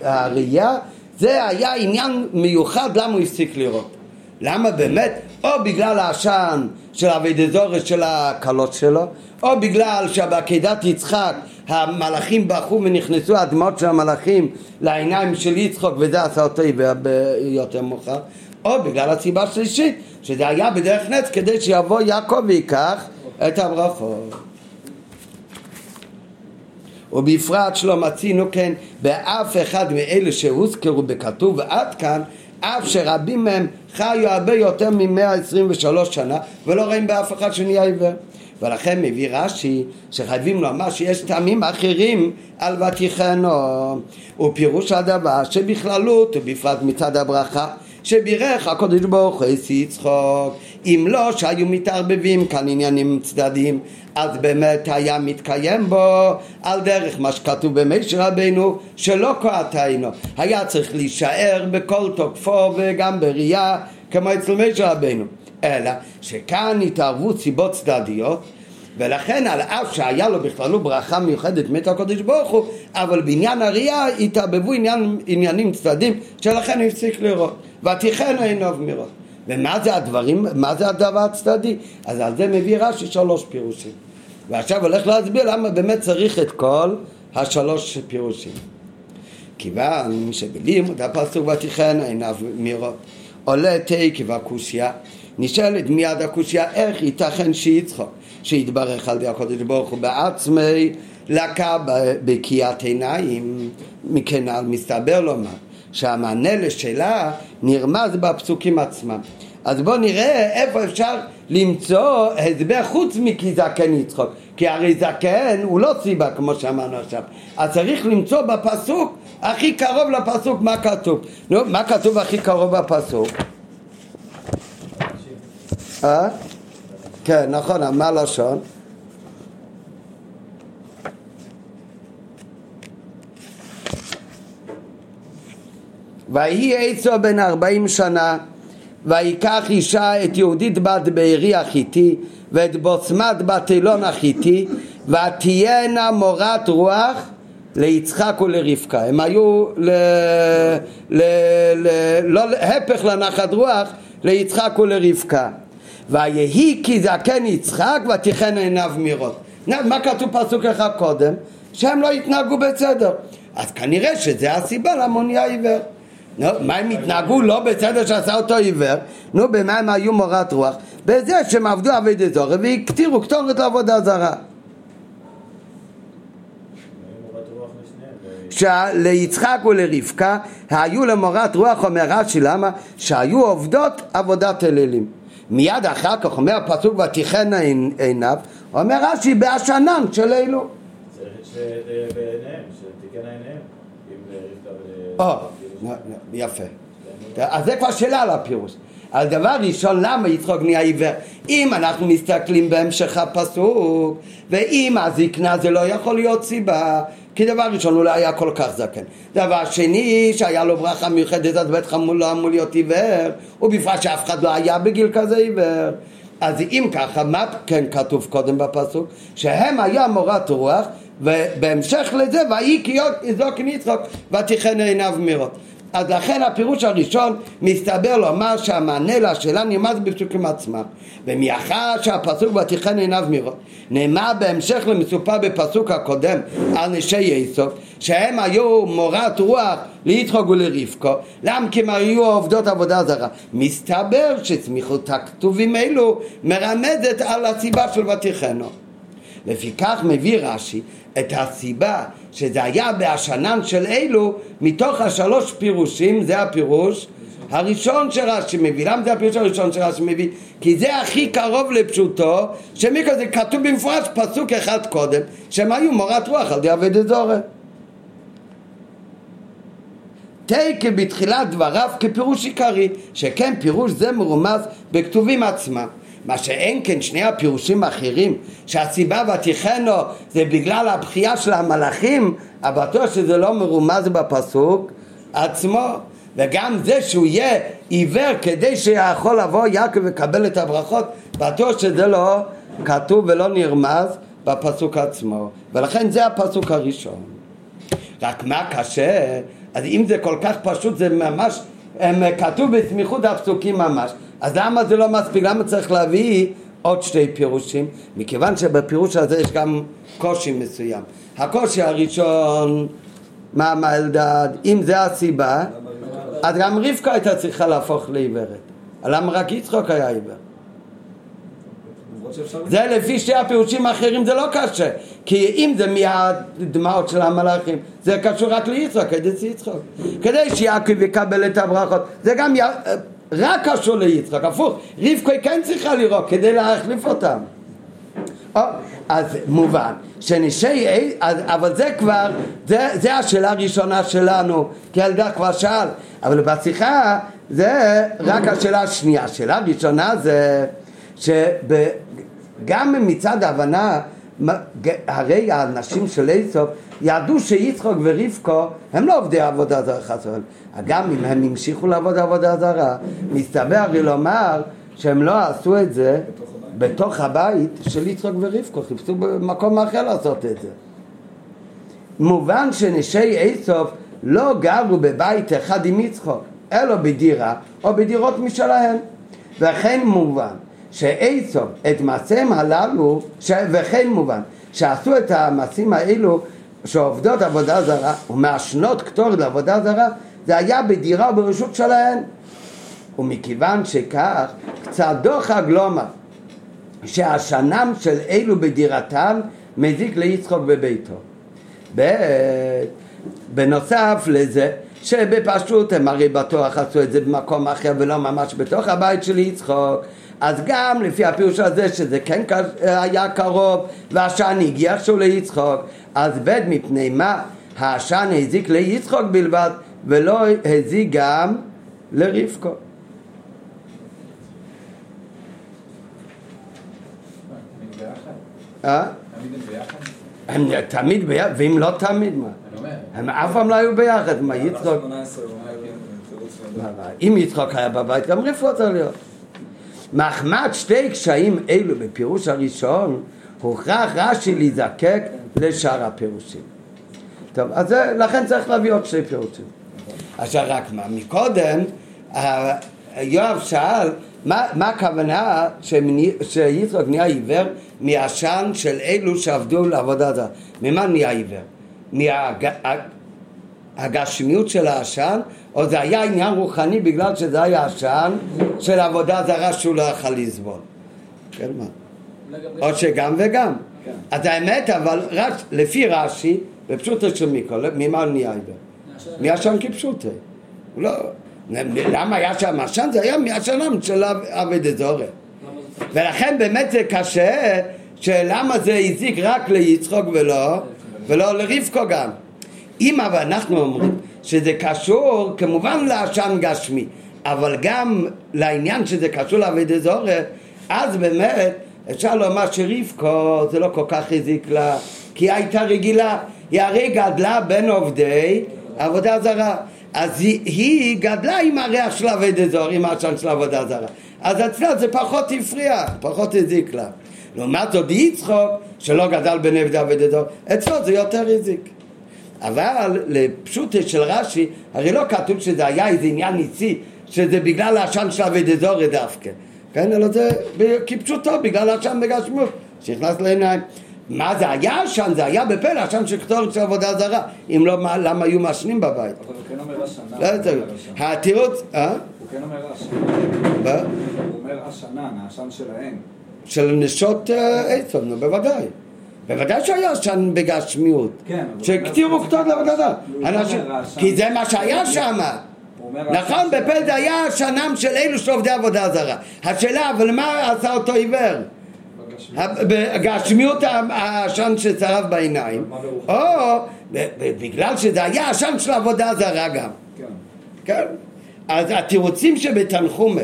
A: הראייה זה היה עניין מיוחד למה הוא הפסיק לראות. למה באמת? או בגלל העשן של אבי דזורס של הכלות שלו, או בגלל שבעקידת יצחק המלאכים ברחו ונכנסו הדמעות של המלאכים לעיניים של יצחוק וזה עשה אותו יותר מאוחר או בגלל הסיבה השלישית שזה היה בדרך נץ כדי שיבוא יעקב ויקח את הברכות. ובפרט שלא מצינו כן באף אחד מאלה שהוזכרו בכתוב ועד כאן אף שרבים מהם חיו הרבה יותר מ-123 שנה ולא רואים באף אחד שנהיה עיוור ולכן מביא רש"י שחייבים לומר שיש טעמים אחרים על ותיכנו. ופירוש הדבר שבכללות ובפרט מצד הברכה שבירך הקדוש ברוך הוא יצחוק אם לא שהיו מתערבבים כאן עניינים צדדיים אז באמת היה מתקיים בו על דרך מה שכתוב במשר רבינו שלא כהתיינו היה צריך להישאר בכל תוקפו וגם בראייה כמו אצל משר רבינו אלא שכאן התערבו סיבות צדדיות ולכן על אף שהיה לו בכללו ברכה מיוחדת מת הקודש ברוך הוא אבל בעניין הראייה התערבבו עניין, עניינים צדדים שלכן הפסיק לראות. ותיכן עיניו מראות. ומה זה הדברים, מה זה הדבר הצדדי? אז על זה מביא רש"י שלוש פירושים. ועכשיו הולך להסביר למה באמת צריך את כל השלוש פירושים. כיוון שבלימוד הפסוק ותיכן עיניו מראות עולה תקב הקושייה נשאלת מיד הקושייה איך ייתכן שיצחוק שיתברך על ידי הקודש ברוך הוא בעצמי לקה בקיאת עיניים מכן מסתבר לומר שהמענה לשאלה נרמז בפסוקים עצמם. אז בואו נראה איפה אפשר למצוא הסבר חוץ מכי זקן יצחוק כי הרי זקן הוא לא סיבה כמו שאמרנו עכשיו. אז צריך למצוא בפסוק הכי קרוב לפסוק מה כתוב? נו, מה כתוב הכי קרוב בפסוק? אה? כן, נכון, מה לשון? ויהי עצו בן ארבעים שנה ויקח אישה את יהודית בת בארי החיתי ואת בוסמת בת אילון החיתי ותהיינה מורת רוח ליצחק ולרבקה הם היו ל... ל... ל... לא הפך לנחת רוח ליצחק ולרבקה ויהי כי זקן יצחק ותיכן עיניו מראות מה כתוב פסוק אחד קודם? שהם לא התנהגו בסדר אז כנראה שזה הסיבה למה הוא נהיה עיוור נו, מה הם התנהגו לא בסדר שעשה אותו עיוור? נו, במה הם היו מורת רוח? בזה שהם עבדו עבודת זוהר והקטירו קטורת לעבודה זרה. שליצחק ולרבקה היו למורת רוח אומר רש"י למה? שהיו עובדות עבודת אלילים מיד אחר כך אומר הפסוק ותיכן עיניו אומר רש"י בעשנן של אלו
C: בעיניהם, שתיקן עיניהם אם רבקה
A: יפה. אז זה כבר שאלה על הפירוש. אז דבר ראשון, למה יצחוק נהיה עיוור? אם אנחנו מסתכלים בהמשך הפסוק, ואם הזקנה זה לא יכול להיות סיבה, כי דבר ראשון הוא לא היה כל כך זקן. דבר שני, שהיה לו ברכה מיוחדת, אז בטח הוא לא אמור להיות עיוור, ובפרט שאף אחד לא היה בגיל כזה עיוור. אז אם ככה, מה כן כתוב קודם בפסוק? שהם היה מורת רוח, ובהמשך לזה, ויהי כי יזוקן יצחוק, ותיכן עיניו מרות. אז לכן הפירוש הראשון מסתבר לומר שהמענה לשאלה נרמז בפסוקים עצמם. ומאחר שהפסוק ותיכן עיניו מרות נאמר בהמשך למסופר בפסוק הקודם על נשי יסוף שהם היו מורת רוח ליצחוק ולרבקו למה? כי הם היו עובדות עבודה זרה. מסתבר שסמיכות הכתובים אלו מרמזת על הסיבה של ותיכנו לפיכך מביא רש"י את הסיבה שזה היה בהשנן של אלו מתוך השלוש פירושים זה הפירוש הראשון שרש"י מביא. למה זה הפירוש הראשון שרש"י מביא? כי זה הכי קרוב לפשוטו שמיקרו זה כתוב במפורש פסוק אחד קודם שהם היו מורת רוח על די אבד זורם תקל בתחילת דבריו כפירוש עיקרי שכן פירוש זה מרומז בכתובים עצמם מה שאין כן שני הפירושים האחרים שהסיבה ותיכנו זה בגלל הבכייה של המלאכים אבל שזה לא מרומז בפסוק עצמו וגם זה שהוא יהיה עיוור כדי שיכול לבוא יעקב ולקבל את הברכות בטוח שזה לא כתוב ולא נרמז בפסוק עצמו. ולכן זה הפסוק הראשון. רק מה קשה? אז אם זה כל כך פשוט זה ממש כתוב בסמיכות הפסוקים ממש אז למה זה לא מספיק? למה צריך להביא עוד שתי פירושים? מכיוון שבפירוש הזה יש גם קושי מסוים. הקושי הראשון, מה אמר אלדד? אם זה הסיבה, אז גם רבקה הייתה צריכה להפוך לעיוורת. למה רק יצחוק היה עיוור? זה לפי שתי הפירושים האחרים זה לא קשה כי אם זה מהדמעות של המלאכים זה קשור רק ליצחוק, כדי שיצחוק כדי שיעקב יקבל את הברכות זה גם י... רק קשור ליצחוק, הפוך רבקו כן צריכה לראות כדי להחליף אותם או, אז מובן שנשי, אבל זה כבר, זה, זה השאלה הראשונה שלנו, כי ילדה כבר שאל, אבל בשיחה זה רק השאלה השנייה. השאלה הראשונה זה שגם מצד ההבנה, הרי האנשים של איסוף ידעו שיצחוק ורבקו הם לא עובדי עבודה זרה חס וחלילה. גם אם הם המשיכו לעבוד עבודה זרה, מסתבר לי לומר שהם לא עשו את זה בתוך הבית של יצחוק ורבקו, חיפשו במקום אחר לעשות את זה. מובן שנשי איסוף לא גרו בבית אחד עם יצחוק, אלא בדירה או בדירות משלהם. וכן מובן שאיסוף את מעשיהם הללו, ש... וכן מובן שעשו את המעשים האלו שעובדות עבודה זרה ומעשנות קטור לעבודה זרה זה היה בדירה וברשות שלהן ומכיוון שכך קצת דוחק לומר שהשנם של אלו בדירתם מזיק ליצחוק בביתו. בנוסף לזה שבפשוט הם הרי בטוח עשו את זה במקום אחר ולא ממש בתוך הבית של יצחוק אז גם לפי הפירוש הזה שזה כן היה קרוב והעשן הגיע איכשהו ליצחוק אז בית מפני מה העשן הזיק ליצחוק בלבד ולא הזיק גם לרבקו אה? הם תמיד ביחד, ואם לא תמיד מה? הם אף פעם לא היו ביחד, מה יצחוק? אם יצחוק היה בבית, גם רפואה צריך להיות. מחמד שתי קשיים אלו בפירוש הראשון, הוכרח רש"י להיזקק לשאר הפירושים. טוב, אז לכן צריך להביא עוד שתי פירושים. עכשיו רק מה, מקודם יואב שאל מה, מה הכוונה שיצחק נהיה עיוור מעשן של אלו שעבדו לעבודה זרה? ממה נהיה עיוור? מהגשמיות של העשן, או זה היה עניין רוחני בגלל שזה היה עשן של עבודה זרה שהוא לא יכל לסבול? כן, מה? או שגם וגם. כן. אז האמת, אבל רק לפי רש"י, בפשוטו של מיקרו, ממה הוא נהיה עיוור? מעשן כפשוטו. לא... למה היה שם עשן? זה היה מהשנם של אבי דזורי. ולכן באמת זה קשה, שלמה זה הזיק רק ליצחוק ולא, ולא לרבקו גם. אם אבל אנחנו אומרים שזה קשור כמובן לעשן גשמי, אבל גם לעניין שזה קשור לאבי דזורי, אז באמת אפשר לומר שרבקו זה לא כל כך הזיק לה, כי היא הייתה רגילה, היא הרי גדלה בין עובדי עבודה זרה. אז היא, היא גדלה עם הריח של אבד זוהר, עם העשן של עבודה זרה. אז אצלה זה פחות הפריע, פחות הזיק לה. לעומת זאת יצחוק, שלא גדל בנבד אבד זוהר, אצלו זה יותר הזיק. אבל לפשוטה של רש"י, הרי לא כתוב שזה היה איזה עניין ניצי, שזה בגלל העשן של אבד זוהר דווקא. כן, אלא זה כפשוטו, בגלל העשן בגשמות, שנכנס לעיניים. מה זה היה עשן? זה היה בפלא עשן של קטורת של עבודה זרה. אם לא, למה היו מעשנים בבית? אבל
B: הוא כן אומר השנה.
A: לא התירוץ,
B: אה? הוא כן אומר השנה. מה? הוא אומר השנן, העשן שלהם.
A: של נשות עצם, נו בוודאי. בוודאי שהיה עשן בגשמיות.
B: כן.
A: שהקטירו קטורת לעבודה זרה. כי זה מה שהיה שם. נכון, בפלא זה היה עשנם של אלו שעובדי עבודה זרה. השאלה, אבל מה עשה אותו עיוור? בגשמיות העשן שצרב בעיניים, או בגלל שזה היה עשן של עבודה זרה גם. כן. כן. אז התירוצים שבתנחומה,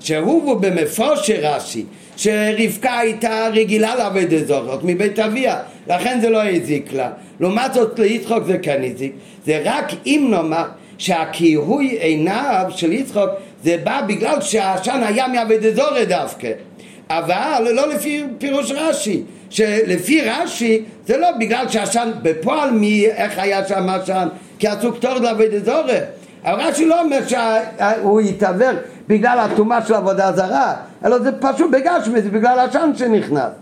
A: שהוא במפורש רש"י, שרבקה הייתה רגילה לעבוד זאת מבית אביה, לכן זה לא הזיק לה. לעומת זאת ליצחוק זה כן הזיק. זה רק אם נאמר שהקירוי עיניו של יצחוק זה בא בגלל שהעשן היה מעבד זורי דווקא. אבל לא לפי פירוש רש"י, שלפי רש"י זה לא בגלל שעשן בפועל מי, איך היה שם עשן, כי עשו קטור לעבוד זורי. אבל רש"י לא אומר שהוא יתעוור בגלל הטומאה של עבודה זרה, אלא זה פשוט בגשמי, זה בגלל העשן שנכנס.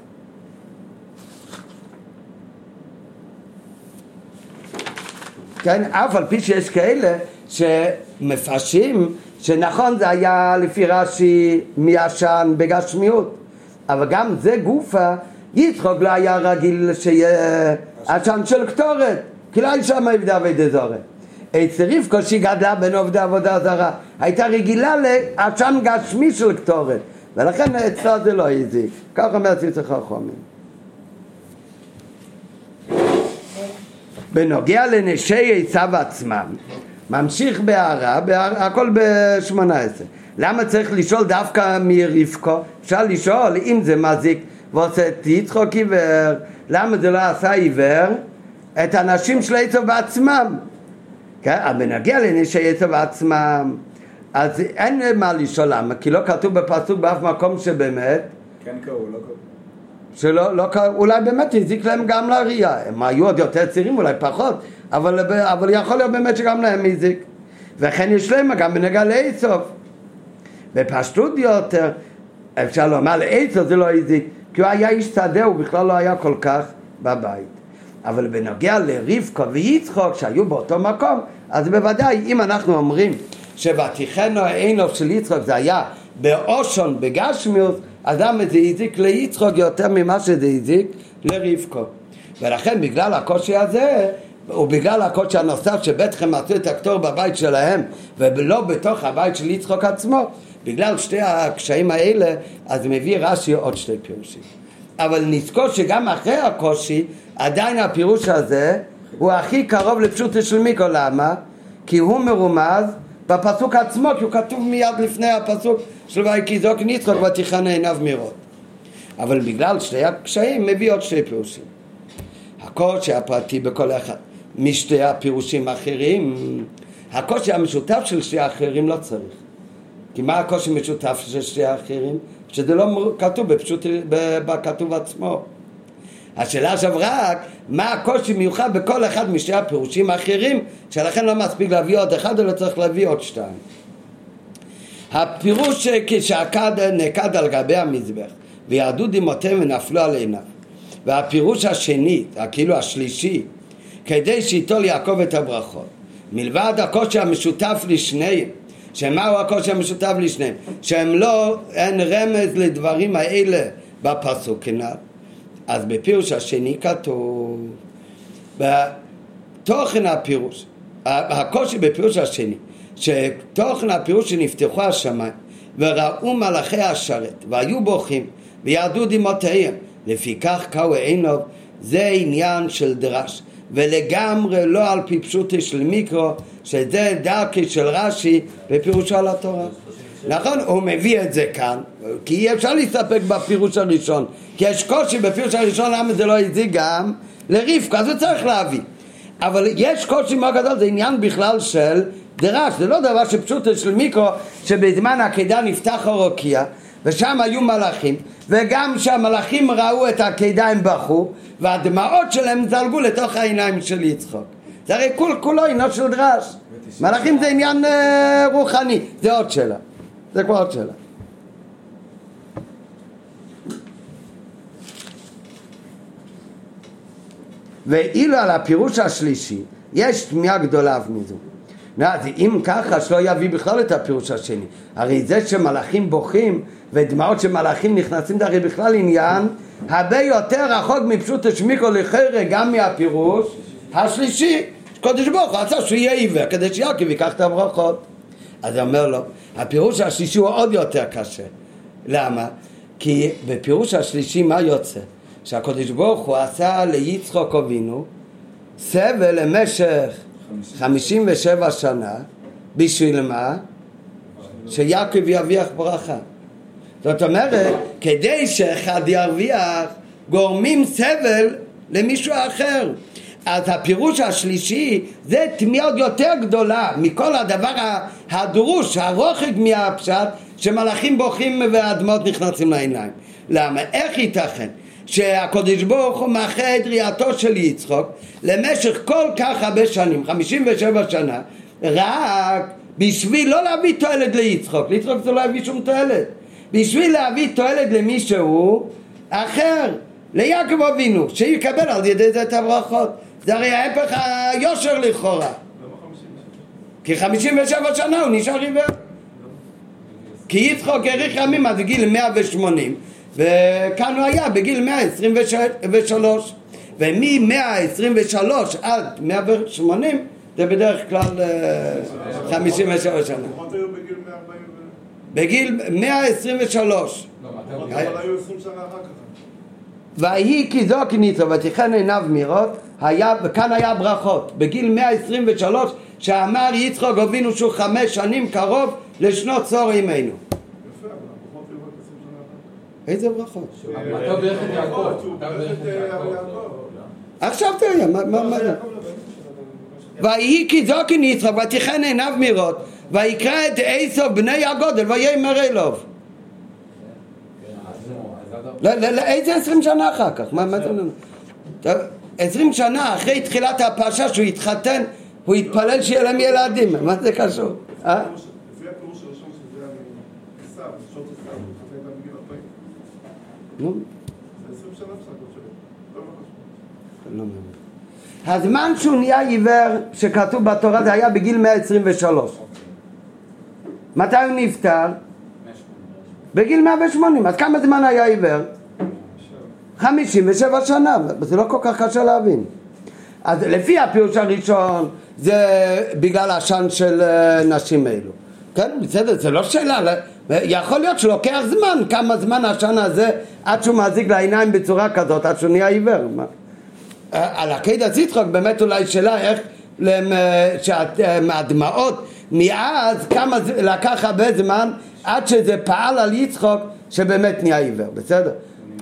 A: כן, אף על פי שיש כאלה שמפרשים שנכון זה היה לפי רש"י מעשן בגשמיות אבל גם זה גופה, יצחוק לא היה רגיל שיהיה עשן של קטורת, כי לא היה שם עבדי זרה. אצל רבקו שהיא גדלה בין עובדי עבודה זרה, הייתה רגילה לעשן גשמי של קטורת, ולכן אצלה זה לא הזיק. כך אומר ציצר חכמים. בנוגע לנשי עשיו עצמם, ממשיך בהערה, הכל ב-18. למה צריך לשאול דווקא מרבקו? אפשר לשאול אם זה מזיק ועושה את יצחוק עיוור, למה זה לא עשה עיוור? את הנשים של עשו בעצמם. כן? אבל בנגיע לנשי עשו בעצמם, אז אין מה לשאול למה, כי לא כתוב בפסוק באף מקום שבאמת
B: כן קראו, לא קראו.
A: שלא, לא, אולי באמת הזיק להם גם לראייה, הם היו עוד יותר צעירים, אולי פחות, אבל, אבל יכול להיות באמת שגם להם הזיק. וכן יש להם גם בנגע לאיסוף. בפשטות יותר, אפשר לומר לאיסוף זה לא הזיק, כי הוא היה איש שדה, הוא בכלל לא היה כל כך בבית. אבל בנוגע לרבקו ויצחוק שהיו באותו מקום, אז בוודאי אם אנחנו אומרים שבתיכנו העינוף של יצחוק זה היה באושון, בגשמיוס, אז למה זה הזיק ליצחוק יותר ממה שזה הזיק לרבקו. ולכן בגלל הקושי הזה, ובגלל הקושי הנוסף שבטחם עשו את הקטור בבית שלהם ולא בתוך הבית של יצחוק עצמו, בגלל שתי הקשיים האלה, אז מביא רש"י עוד שתי פירושים. אבל נזכור שגם אחרי הקושי, עדיין הפירוש הזה הוא הכי קרוב לפשוט של מיקרו, למה? כי הוא מרומז בפסוק עצמו, כי הוא כתוב מיד לפני הפסוק של ויקזוק ניצחוק ותיכנה עיניו מראות. אבל בגלל שתי הקשיים מביא עוד שתי פירושים. הקושי הפרטי בכל אחד משתי הפירושים האחרים, הקושי המשותף של שתי האחרים לא צריך. כי מה הקושי המשותף של שתי האחרים? שזה לא כתוב בפשוט, בכתוב עצמו. השאלה עכשיו רק, מה הקושי מיוחד בכל אחד משתי הפירושים האחרים, שלכן לא מספיק להביא עוד אחד, אלא צריך להביא עוד שתיים. הפירוש כשעקד נעקד על גבי המזבח וירדו דמעותיהם ונפלו על עיניו והפירוש השני, כאילו השלישי, כדי שייטול יעקב את הברכות מלבד הקושי המשותף לשניהם שמהו הקושי המשותף לשניהם? שהם לא, אין רמז לדברים האלה בפסוק כנ"ל אז בפירוש השני כתוב בתוכן הפירוש הקושי בפירוש השני שתוכן הפירוש שנפתחו השמיים וראו מלאכי השרת והיו בוכים וירדו דמעותיהם לפיכך קאו עינוב זה עניין של דרש ולגמרי לא על פי פשוטי של מיקרו שזה דרכי של רש"י בפירושו על התורה נכון, הוא מביא את זה כאן, כי אי אפשר להסתפק בפירוש הראשון, כי יש קושי בפירוש הראשון למה זה לא הזיק גם לרבקה, אז הוא צריך להביא. אבל יש קושי מאוד גדול, זה עניין בכלל של דרש, זה לא דבר שפשוט של מיקרו, שבזמן העקידה נפתח הרוקיע, ושם היו מלאכים, וגם כשהמלאכים ראו את העקידה הם בכו, והדמעות שלהם זלגו לתוך העיניים של יצחוק. זה הרי כול, כולו עניין של דרש. מלאכים זה עניין אה, רוחני, זה עוד שאלה. זה כבר עוד שאלה. ואילו על הפירוש השלישי יש תמיהה גדולה מזו. אז אם ככה שלא יביא בכלל את הפירוש השני הרי זה שמלאכים בוכים ודמעות של מלאכים נכנסים זה הרי בכלל עניין הרבה יותר רחוק מפשוט השמיקו לחרא גם מהפירוש השלישי קודש ברוך הוא רצה שהוא יהיה עיוור כדי שיעקב ייקח את הברכות אז הוא אומר לו הפירוש השלישי הוא עוד יותר קשה למה? כי בפירוש השלישי מה יוצא? שהקודש ברוך הוא עשה ליצחוק אבינו סבל למשך חמישים ושבע שנה, בשביל מה? שיעקב ירוויח ברכה. זאת אומרת, כדי שאחד ירוויח, גורמים סבל למישהו אחר. אז הפירוש השלישי זה תמיהה עוד יותר גדולה מכל הדבר הדרוש, הרוחק מהפשט, שמלאכים בוכים והאדמות נכנסים לעיניים. למה? איך ייתכן? שהקדוש ברוך הוא מאחה את ראייתו של יצחוק למשך כל כך הרבה שנים, 57 שנה, רק בשביל לא להביא תועלת ליצחוק, ליצחוק זה לא יביא שום תועלת, בשביל להביא תועלת למישהו אחר, ליעקב אבינו, שיקבל על ידי זה את הברכות. זה הרי ההפך היושר לכאורה. כי 57 שנה הוא נשאר עיוור. כי יצחוק האריך ימים עד גיל 180 וכאן הוא היה בגיל 123 ומ-123 עד 180 זה בדרך כלל 57 שנה. בגיל 123. ויהי כי זו כניסו ותיכן עיניו מירות, היה, וכאן היה ברכות. בגיל 123 שאמר יצחוק אבינו שהוא חמש שנים קרוב לשנות צור עמנו. איזה ברכות? עכשיו תראה, מה זה? ויהי כי זוקין יצחק ותיכן עיניו מירות ויקרא את עשו בני הגודל ויאמר אלוב איזה עשרים שנה אחר כך? מה זה? עשרים שנה אחרי תחילת הפרשה שהוא התחתן הוא התפלל שיהיה להם ילדים, מה זה קשור? אה? הזמן שהוא נהיה עיוור, שכתוב בתורה, זה היה בגיל 123. מתי הוא נפטר? בגיל 180. אז כמה זמן היה עיוור? 57 שנה, זה לא כל כך קשה להבין. אז לפי הפירוש הראשון, זה בגלל העשן של אה, נשים אלו. כן, בסדר, זה לא שאלה, יכול להיות שלוקח זמן, כמה זמן העשן הזה עד שהוא מזיק לעיניים בצורה כזאת, עד שהוא נהיה עיוור. אה, על עקדת יצחק באמת אולי שאלה איך אה, מהדמעות מאז כמה לקח הרבה זמן עד שזה פעל על יצחק שבאמת נהיה עיוור, בסדר?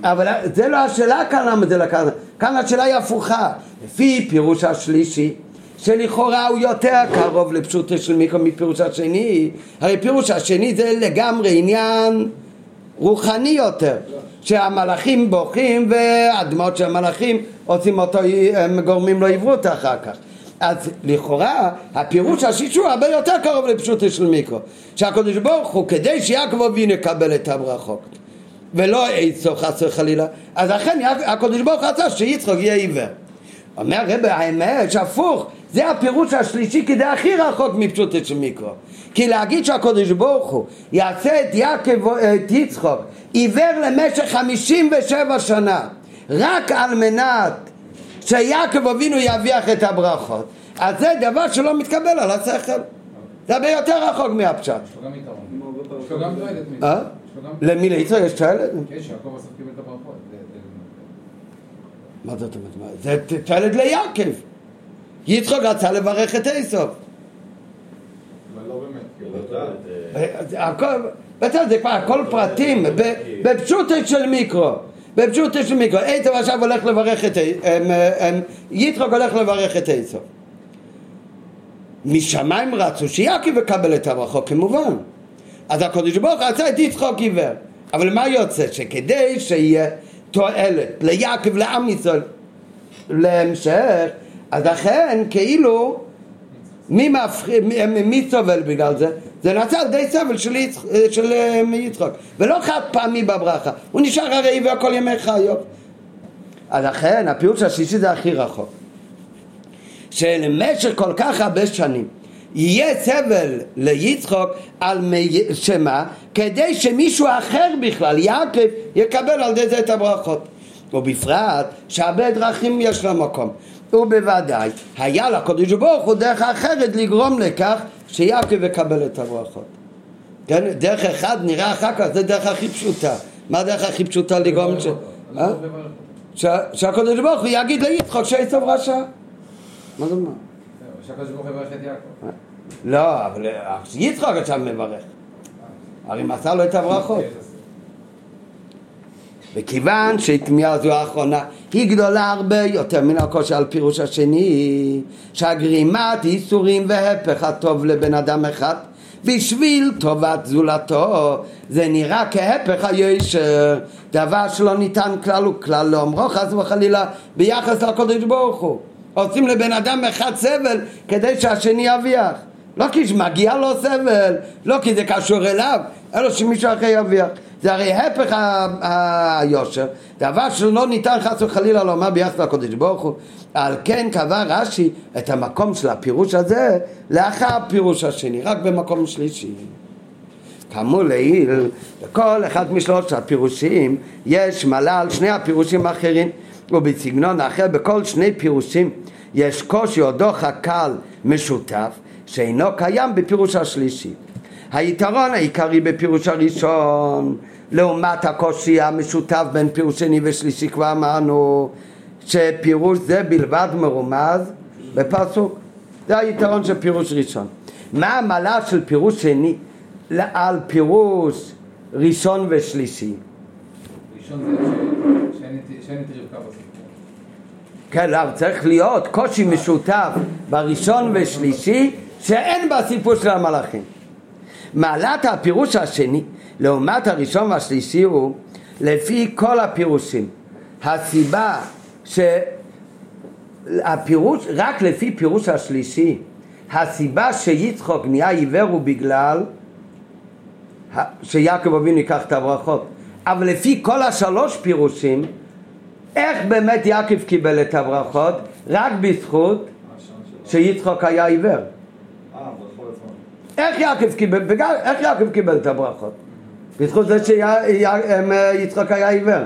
A: אבל זה לא השאלה כאן למה זה לקח, כאן השאלה היא הפוכה, לפי פירוש השלישי שלכאורה הוא יותר קרוב לפשוטו של מיקרו מפירוש השני, הרי פירוש השני זה לגמרי עניין רוחני יותר, שהמלאכים בוכים והדמעות של המלאכים עושים אותו, הם גורמים לו עברות אחר כך. אז לכאורה הפירוש השישי הוא הרבה יותר קרוב לפשוטו של מיקרו שהקדוש ברוך הוא כדי שיעקב אבינו יקבל את הברכות ולא עצו חס וחלילה. אז אכן הקדוש ברוך הוא רצה שיצחוק יהיה עיוור. אומר רבי האמת שהפוך זה הפירוש השלישי כי זה הכי רחוק מפשוטו של מיקרו כי להגיד שהקדוש ברוך הוא יעשה את יעקב, את יצחוק עיוור למשך חמישים ושבע שנה רק על מנת שיעקב אבינו יביח את הברכות אז זה דבר שלא מתקבל על השכל. זה הרבה יותר רחוק מהפשט. אה? למי ליצחק יש תועלת?
D: כן, שיעקב בסוף קיבל את הברכות
A: מה זאת אומרת? זה תועלת ליעקב יצחק רצה לברך את איסוף.
D: לא באמת
A: הכל, זה כבר הכל פרטים, בפשוטו של מיקרו. בפשוטו של מיקרו, איתו עכשיו הולך לברך את יצחק הולך לברך את איסוף. משמיים רצו שיעקב יקבל את הברכות כמובן אז הקדוש ברוך הוא עשה את יצחק עיוור. אבל מה יוצא? שכדי שיהיה תועלת ליעקב לעם ישראל להמשך אז אכן כאילו מי, מפח... מי סובל בגלל זה? זה נעשה על די סבל של, יצח... של אה, יצחק ולא חד פעמי בברכה. הוא נשאר הרי וכל ימי חיו. אז לכן הפירוש השישי זה הכי רחוק. שלמשך כל כך הרבה שנים יהיה סבל ליצחוק על מי... שמה? כדי שמישהו אחר בכלל, יעקב, יקבל על ידי זה את הברכות ובפרט שהרבה דרכים יש למקום ובוודאי היה לקדוש ברוך הוא דרך אחרת לגרום לכך שיעקב יקבל את הברכות. כן, דרך אחד נראה אחר כך, זה דרך הכי פשוטה. מה הדרך הכי פשוטה לגרום ש... אה? שהקדוש ברוך הוא יגיד ליצחוק שעשב רשע. מה זה אומר?
D: שהקדוש ברוך הוא יברך את יעקב.
A: לא, אבל יצחק עכשיו מברך. הרי מסר לו את הברכות. וכיוון שהתמיהה הזו האחרונה היא גדולה הרבה יותר מן הקושי על פירוש השני שהגרימת איסורים והפך הטוב לבן אדם אחד בשביל טובת זולתו זה נראה כהפך הישר דבר שלא ניתן כלל וכלל לאומרו חס וחלילה ביחס לקודש ברוך הוא עושים לבן אדם אחד סבל כדי שהשני יביח לא כי מגיע לו סבל לא כי זה קשור אליו אלא שמישהו אחר יביח זה הרי הפך היושר, דבר שלא ניתן חס וחלילה לומר ביחס לקודש ברוך הוא, על כן קבע רש"י את המקום של הפירוש הזה לאחר הפירוש השני, רק במקום שלישי. כאמור לעיל, בכל אחד משלושת הפירושים יש מעלה על שני הפירושים האחרים ובסגנון אחר בכל שני פירושים יש קושי או דוח הקל משותף שאינו קיים בפירוש השלישי. היתרון העיקרי בפירוש הראשון לעומת הקושי המשותף בין פירוש שני ושלישי כבר אמרנו שפירוש זה בלבד מרומז בפסוק זה היתרון של פירוש ראשון מה המעלה של פירוש שני על פירוש ראשון ושלישי?
D: ראשון זה
A: כן, לא, צריך להיות קושי משותף בראשון ושלישי שאין בסיפור של המלאכים. מעלת הפירוש השני לעומת הראשון והשלישי הוא לפי כל הפירושים. הסיבה שהפירוש, רק לפי פירוש השלישי, הסיבה שיצחוק נהיה עיוור הוא בגלל שיעקב אבינו ייקח את הברכות. אבל לפי כל השלוש פירושים, איך באמת יעקב קיבל את הברכות? רק בזכות שיצחוק היה עיוור. איך יעקב קיבל, בגלל, איך יעקב קיבל את הברכות? בזכות זה שיצחוק היה עיוור.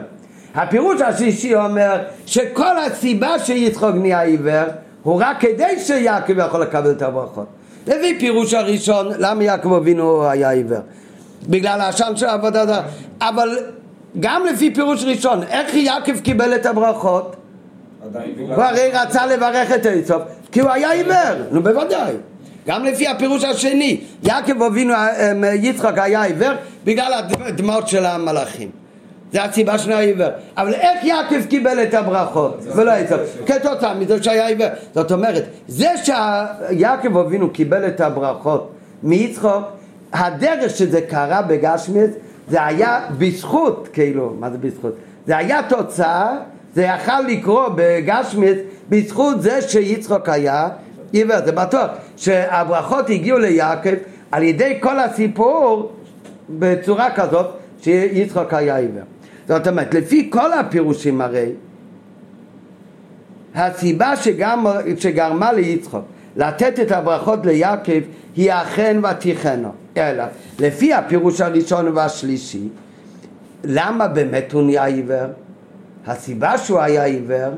A: הפירוש השלישי אומר שכל הסיבה שיצחוק נהיה עיוור הוא רק כדי שיעקב יכול לקבל את הברכות. לפי פירוש הראשון, למה יעקב אבינו היה עיוור? בגלל העשן של עבודה זרה. אבל גם לפי פירוש ראשון, איך יעקב קיבל את הברכות? הוא הרי רצה לברך את איסוף, כי הוא היה עיוור, נו בוודאי. גם לפי הפירוש השני, יעקב אבינו אה, יצחק היה עיוור בגלל הדמעות של המלאכים. זה הסיבה של העיוור. אבל איך יעקב קיבל את הברכות ולא איסוף? כתוצאה מזה שהיה עיוור. זאת אומרת, זה שיעקב אבינו קיבל את הברכות מיצחוק, הדרך שזה קרה בגשמיץ זה היה בזכות, כאילו, מה זה בזכות? זה היה תוצאה, זה יכל לקרות בגשמיץ בזכות זה שיצחוק היה עיוור, זה בטוח שהברכות הגיעו ליעקב על ידי כל הסיפור בצורה כזאת שיצחוק היה עיוור. זאת אומרת, לפי כל הפירושים הרי, הסיבה שגרמה ליצחוק לתת את הברכות ליעקב היא אכן ותיכנו. אלא לפי הפירוש הראשון והשלישי, למה באמת הוא נהיה עיוור? הסיבה שהוא היה עיוור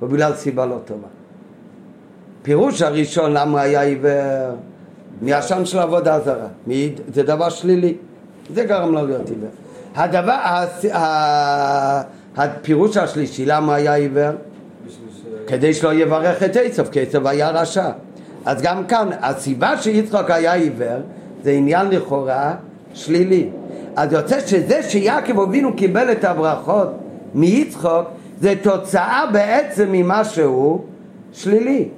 A: הוא בגלל סיבה לא טובה. פירוש הראשון למה היה עיוור? מעשן של עבודה זרה. זה דבר שלילי. זה גרם לו להיות עיוור. הדבר, הפירוש השלישי למה היה עיוור? כדי שלא יברך את עשב, כי עשב היה רשע. אז גם כאן, הסיבה שיצחק היה עיוור זה עניין לכאורה שלילי. אז יוצא שזה שיעקב אבינו קיבל את הברכות מיצחוק זה תוצאה בעצם ממה שהוא שלילי.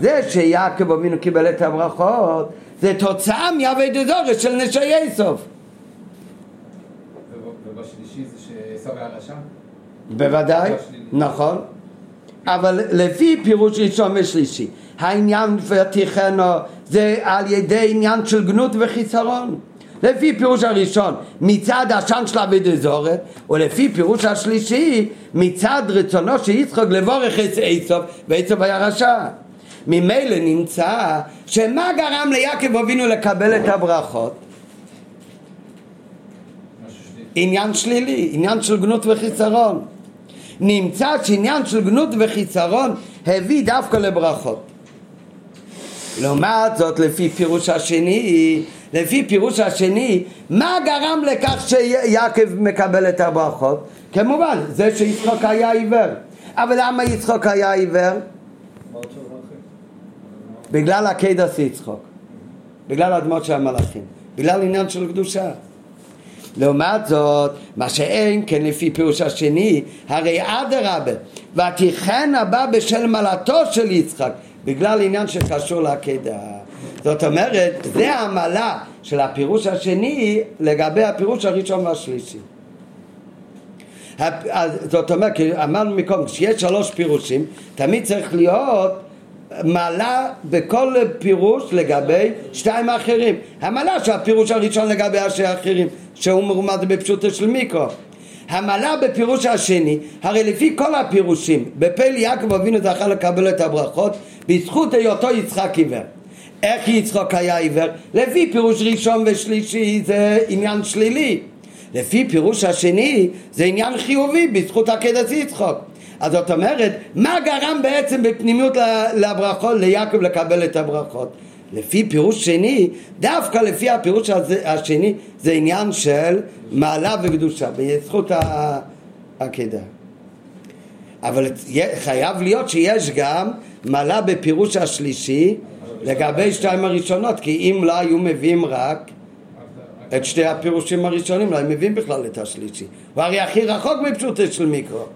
A: זה שיעקב אבינו קיבל את הברכות זה תוצאה מאבי דזורס של נשי סוף.
D: ובשלישי זה שעשו היה רשע?
A: בוודאי, נכון. אבל לפי פירוש ראשון ושלישי, העניין ותיכנו זה על ידי עניין של גנות וחיסרון. לפי פירוש הראשון מצד עשן של אבי דזורת ולפי פירוש השלישי מצד רצונו של יצחק לבורך את עשב ועשב היה רשע. ממילא נמצא שמה גרם ליעקב אבינו לקבל את הברכות? עניין שלילי, עניין של גנות וחיסרון. נמצא שעניין של גנות וחיסרון הביא דווקא לברכות. לעומת זאת לפי פירוש השני, לפי פירוש השני, מה גרם לכך שיעקב מקבל את הברכות? כמובן, זה שיצחוק היה עיוור. אבל למה יצחוק היה עיוור? בגלל הקדס יצחוק, בגלל הדמות של המלאכים, בגלל עניין של קדושה. לעומת זאת, מה שאין כן לפי פירוש השני, הרי אדרבה, ותיכן הבא בשל מעלתו של יצחק, בגלל עניין שקשור לעקדה. זאת אומרת, זה העמלה של הפירוש השני לגבי הפירוש הראשון והשלישי. זאת אומרת, כי אמרנו מקודם, כשיש שלוש פירושים, תמיד צריך להיות מעלה בכל פירוש לגבי שתיים האחרים. המעלה של הפירוש הראשון לגבי האחרים, שהוא מרומד בפשוטו של מיקרו. המעלה בפירוש השני, הרי לפי כל הפירושים, בפל יעקב אבינו זכה לקבל את הברכות בזכות היותו יצחק עיוור. איך יצחוק היה עיוור? לפי פירוש ראשון ושלישי זה עניין שלילי. לפי פירוש השני זה עניין חיובי בזכות עקדת יצחוק. אז זאת אומרת, מה גרם בעצם בפנימיות לברכות, ליעקב לקבל את הברכות? לפי פירוש שני, דווקא לפי הפירוש השני, זה עניין של מעלה וקדושה, בזכות העקדה. אבל חייב להיות שיש גם מעלה בפירוש השלישי לגבי שתיים הראשונות, כי אם לא היו מביאים רק את שתי הפירושים הראשונים, לא היו מביאים בכלל את השלישי. הוא הרי הכי רחוק מפשוטו של מיקרו.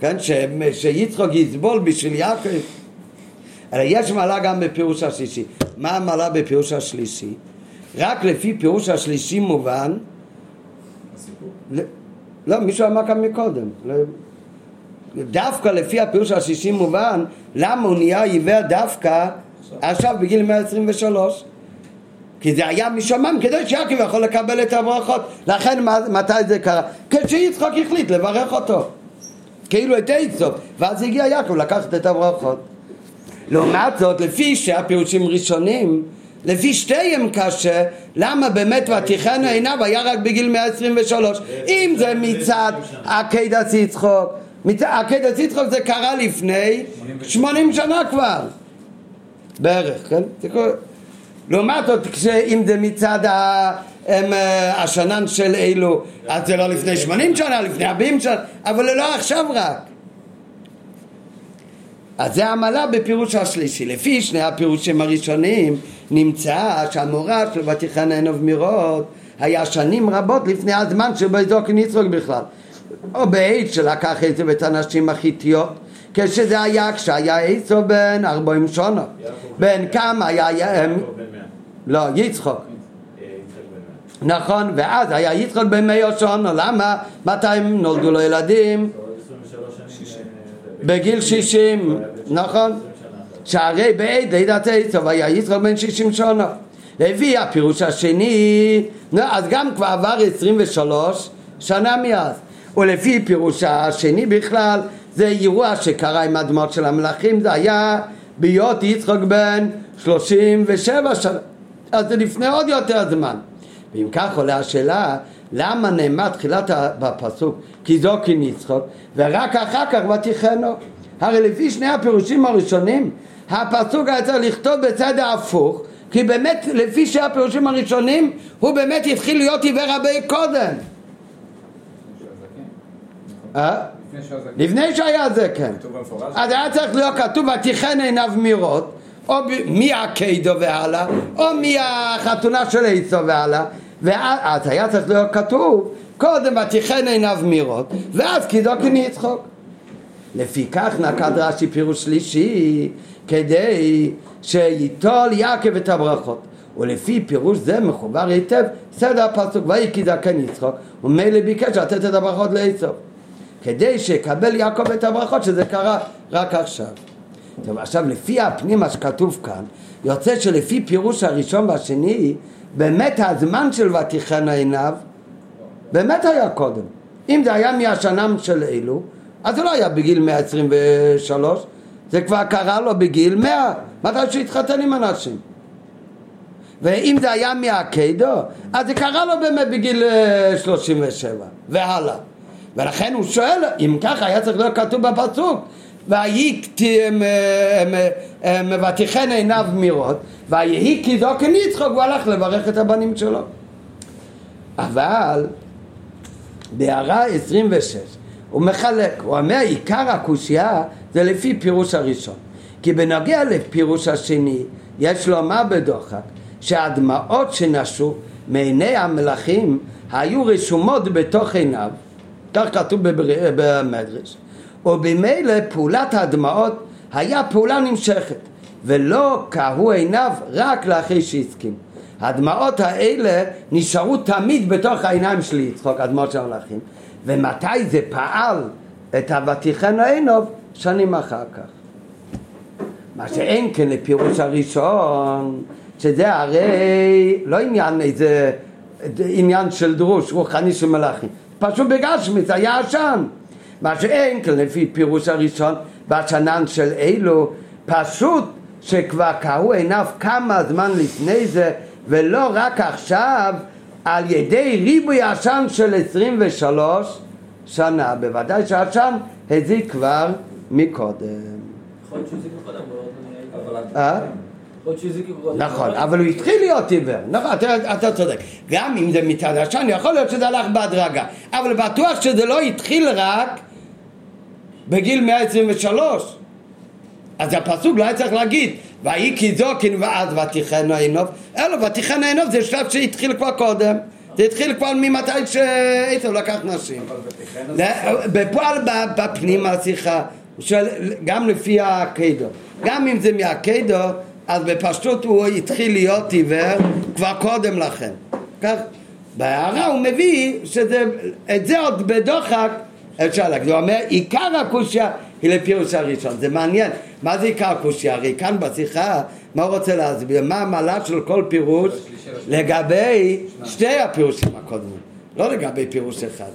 A: כן, ש, שיצחוק יסבול בשביל יעקב. אלא יש מעלה גם בפירוש השלישי. מה המעלה בפירוש השלישי? רק לפי פירוש השלישי מובן... ל... לא, מישהו אמר כאן מקודם. דווקא לפי הפירוש השלישי מובן, למה הוא נהיה עיוור דווקא עכשיו בגיל 123? כי זה היה משמם כדי שיעקב יכול לקבל את הברכות. לכן מתי זה קרה? כשיצחוק החליט לברך אותו. כאילו את איצו, ואז הגיע יעקב לקחת את הברכות. לעומת זאת, לפי שהפירושים ראשונים, לפי שתיהם קשה, למה באמת ותיכנו עיניו היה רק בגיל 123? אם זה מצד עקדת יצחוק, עקדת יצחוק זה קרה לפני 80 שנה כבר, בערך, כן? לעומת זאת, אם זה מצד אה, השנן של אלו, אז זה לא לפני 80 שנה, לפני 40 שנה, אבל לא עכשיו רק. אז זה עמלה בפירוש השלישי. לפי שני הפירושים הראשונים נמצא שהמורה של עינוב מירות היה שנים רבות לפני הזמן שבו יזוקין יצחוק בכלל. או בעת שלקח את זה ואת הנשים החיתיות כשזה היה כשהיה עשו בן ארבעים שונו. בן כמה היה... לא, יצחוק. נכון, ואז היה יצחוק בן מאיר שונו, למה? מתי הם נולדו לו ילדים? בגיל שישים, נכון? שהרי בעת לידת עשו היה יצחוק בן שישים שונו. לפי הפירוש השני, אז גם כבר עבר עשרים ושלוש שנה מאז. ולפי פירוש השני בכלל, זה אירוע שקרה עם הדמות של המלכים, זה היה בהיות יצחוק בן שלושים ושבע שנה. אז זה לפני עוד יותר זמן. ואם כך עולה השאלה, למה נאמר תחילת בפסוק כי זוקין יצחוק ורק אחר כך ותיכנו? הרי לפי שני הפירושים הראשונים הפסוק היה צריך לכתוב בצד ההפוך כי באמת לפי שני הפירושים הראשונים הוא באמת התחיל להיות עיוור הרבה קודם? לפני שהיה זקן אז היה צריך להיות כתוב ותיכן עיניו מירות או מהקיידו והלאה, או מהחתונה של עיסו והלאה, ואז היה צריך להיות כתוב, קודם ותיכן עיניו מירות, ואז קידוקין יצחוק. לפיכך נקד רש"י פירוש שלישי, כדי שייטול יעקב את הברכות. ולפי פירוש זה מחובר היטב סדר הפסוק ויהי כי זקן יצחוק ומילא ביקש לתת את הברכות לעשו כדי שיקבל יעקב את הברכות שזה קרה רק עכשיו טוב, עכשיו לפי הפנימה שכתוב כאן, יוצא שלפי פירוש הראשון והשני, באמת הזמן של ותיכן עיניו, באמת היה קודם. אם זה היה מהשנה של אלו, אז זה לא היה בגיל 123, זה כבר קרה לו בגיל 100, מתי שהתחתן עם אנשים. ואם זה היה מהקיידו, אז זה קרה לו באמת בגיל 37 אה, והלאה. ולכן הוא שואל, אם ככה היה צריך להיות כתוב בפסוק, ויהי מבטיחן עיניו מירות, ויהי כי זוקן יצחוק, הוא הלך לברך את הבנים שלו. אבל בהערה 26 הוא מחלק, הוא אומר עיקר הקושייה זה לפי פירוש הראשון כי בנוגע לפירוש השני יש לומר בדוחק שהדמעות שנשו מעיני המלכים היו רשומות בתוך עיניו כך כתוב במדרש ובמילא פעולת הדמעות היה פעולה נמשכת ולא קהו עיניו רק לאחרי שהסכים. הדמעות האלה נשארו תמיד בתוך העיניים של יצחוק, הדמעות של המלאכים ומתי זה פעל את הוותיכנו עינוב? שנים אחר כך. מה שאין כן לפירוש הראשון, שזה הרי לא עניין איזה עניין של דרוש רוחני של מלאכים, פשוט בגשמי זה היה עשן. מה שאין כן לפי פירוש הראשון בשנן של אלו פשוט שכבר קהו עיניו כמה זמן לפני זה ולא רק עכשיו על ידי ריבוי עשן של 23 שנה. בוודאי שהעשן הזיק כבר מקודם.
C: יכול להיות שהוא הזיק קודם, אבל...
A: נכון, אבל הוא התחיל להיות עיוור, נכון, אתה, אתה צודק. גם אם זה מצד עשן, יכול להיות שזה הלך בהדרגה, אבל בטוח שזה לא התחיל רק בגיל 123. אז הפסוק לא היה צריך להגיד, ויהי כי זוקין ואז ותיכנו עינוב, אלא ותיכנו עינוב זה שלב שהתחיל כבר קודם. זה התחיל כבר ממתי שעשו לקח נשים. בפועל בפנים השיחה, גם לפי הקיידו, גם אם זה מהקיידו, אז בפשטות הוא התחיל להיות עיוור כבר קודם לכן. כך, בהערה הוא מביא שזה, את זה עוד בדוחק אפשר להגיד. הוא אומר, עיקר הקושיה היא לפירוש הראשון. זה מעניין. מה זה עיקר הקושיה? הרי כאן בשיחה, מה הוא רוצה להסביר? מה המעלה של כל פירוש לגבי שתי הפירושים הקודמים, לא לגבי פירוש אחד.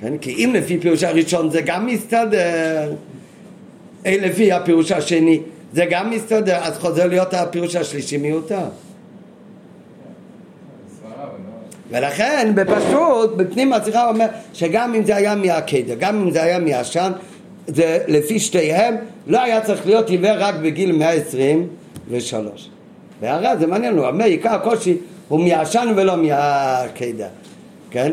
A: כן? כי אם לפי פירוש הראשון זה גם מסתדר, לפי הפירוש השני זה גם מסתדר, אז חוזר להיות הפירוש השלישי מיותר. ולכן בפשוט, בפנים השיחה אומר שגם אם זה היה מהקדר, גם אם זה היה מהעשן, זה לפי שתיהם לא היה צריך להיות עיוור רק בגיל 123. והרי זה מעניין, הוא אומר עיקר הקושי הוא מהעשן ולא מהקדר, כן?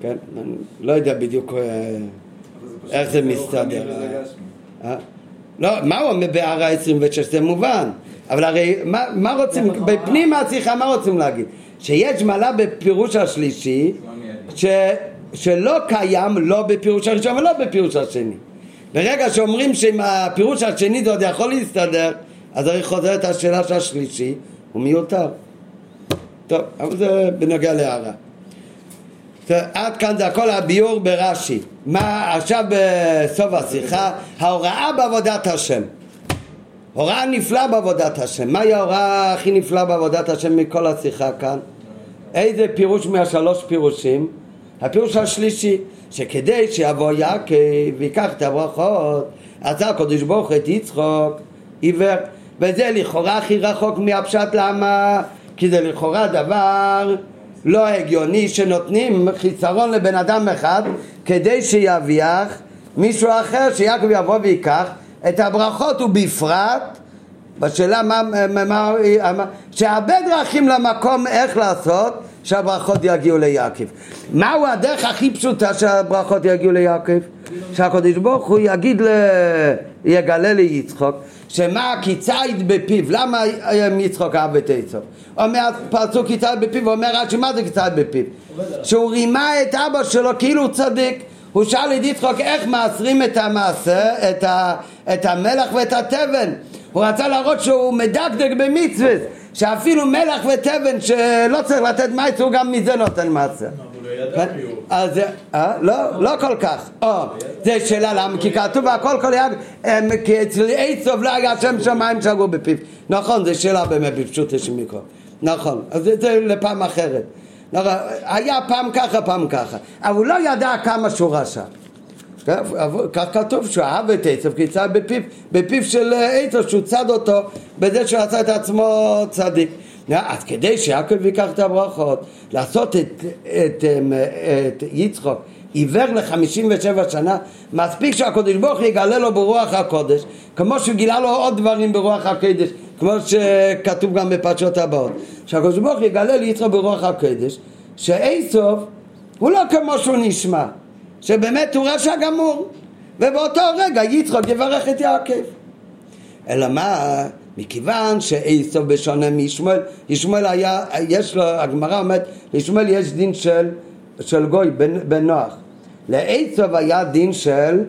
A: כן, אני לא יודע בדיוק אה, איך זה מסתדר. אה? לא, מה הוא אומר בהערה 26? זה מובן. אבל הרי מה, מה רוצים, בפנים השיחה מה רוצים להגיד? שיש מעלה בפירוש השלישי ש, שלא קיים לא בפירוש הראשון ולא בפירוש השני. ברגע שאומרים שאם הפירוש השני זה עוד יכול להסתדר, אז הרי חוזרת השאלה של השלישי, הוא מיותר. טוב, אבל זה בנוגע להערה. עד כאן זה הכל הביור ברש"י. מה עכשיו בסוף השיחה? ההוראה בעבודת השם. הוראה נפלאה בעבודת השם. מהי ההוראה הכי נפלאה בעבודת השם מכל השיחה כאן? איזה פירוש מהשלוש פירושים? הפירוש השלישי, שכדי שיבוא יעקב ויקח את הברכות, עשה הקדוש ברוך את יצחוק עיוור, וזה לכאורה הכי רחוק מהפשט למה? כי זה לכאורה דבר לא הגיוני שנותנים חיסרון לבן אדם אחד כדי שיביח מישהו אחר שיעקב יבוא ויקח את הברכות ובפרט בשאלה מה, מה, מה, שהרבה דרכים למקום איך לעשות שהברכות יגיעו ליעקב. מהו הדרך הכי פשוטה שהברכות יגיעו ליעקב? שהקדוש ברוך הוא יגיד, ל... יגלה ליצחוק שמה כי ציד בפיו, למה יצחוק אהב את עשו? אומר פרצו כי ציד בפיו, אומר רש"י מה זה כי ציד בפיו? שהוא רימה את אבא שלו כאילו הוא צדיק הוא שאל את יצחוק איך מעשרים את המעשה, את, ה, את המלח ואת התבן הוא רצה להראות שהוא מדקדק במצווה שאפילו מלח ותבן שלא צריך לתת מייץ הוא גם מזה נותן מעשה אז אה? לא, לא כל כך. זה שאלה למה, כי כתוב והכל כל יד, כי אצל עיצוב לא היה שם שמיים שגור בפיו. נכון, זו שאלה באמת בפשוט יש מיקרו. נכון, אז זה לפעם אחרת. היה פעם ככה, פעם ככה. אבל הוא לא ידע כמה שהוא רשע. כך כתוב שהוא אהב את עשב כי צד בפיו, בפיו של עשב שהוא צד אותו בזה שהוא עשה את עצמו צדיק. אז כדי שיעקב ייקח את הברכות, לעשות את, את, את, את יצחוק עיוור ל-57 שנה, מספיק שהקדוש ברוך הוא יגלה לו ברוח הקודש, כמו שהוא גילה לו עוד דברים ברוח הקודש, כמו שכתוב גם בפרשות הבאות, שהקדוש ברוך הוא יגלה ליצחוק ברוח הקודש, שאיסוף הוא לא כמו שהוא נשמע, שבאמת הוא רשע גמור, ובאותו רגע יצחוק יברך את יעקב. אלא מה, מכיוון שעשו בשונה מישמעאל, ישמעאל היה, יש לו, הגמרא אומרת, לישמעאל יש דין של, של גוי בן, בן נוח. לעשו היה דין של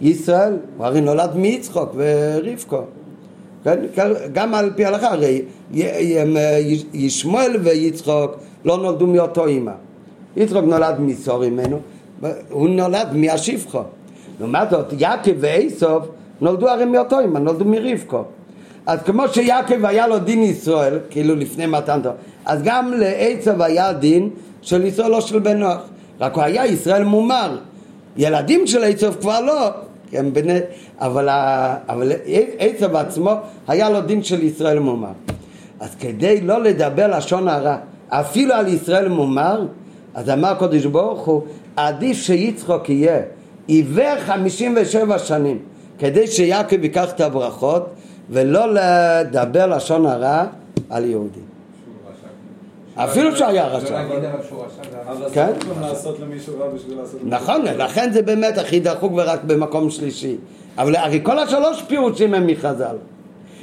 A: ישראל, הוא הרי נולד מיצחוק ורבקו. כן? גם על פי ההלכה, הרי ישמעאל ויצחוק לא נולדו מאותו אימא. יצחוק נולד מסור ממנו, הוא נולד מהשפחו. לעומת זאת, יעקב ואיסוף נולדו הרי מאותו אימא, נולדו מרבקו. אז כמו שיעקב היה לו דין ישראל, כאילו לפני מתן תורה, אז גם לעצב היה דין של ישראל לא של בן נוח. רק הוא היה ישראל מומר. ילדים של עיצוב כבר לא, הם בני, אבל, אבל עיצוב עצמו היה לו דין של ישראל מומר. אז כדי לא לדבר לשון הרע, אפילו על ישראל מומר, אז אמר הקדוש ברוך הוא, עדיף שיצחוק יהיה עיוור חמישים ושבע שנים, כדי שיעקב ייקח את הברכות ולא לדבר לשון הרע על יהודים. אפילו שהיה רשע.
B: אבל
A: כן?
B: אסור גם לעשות למישהו רע בשביל לעשות...
A: נכון, לכן זה באמת הכי דחוק ורק במקום שלישי. אבל הרי כל השלוש פירושים הם מחז"ל.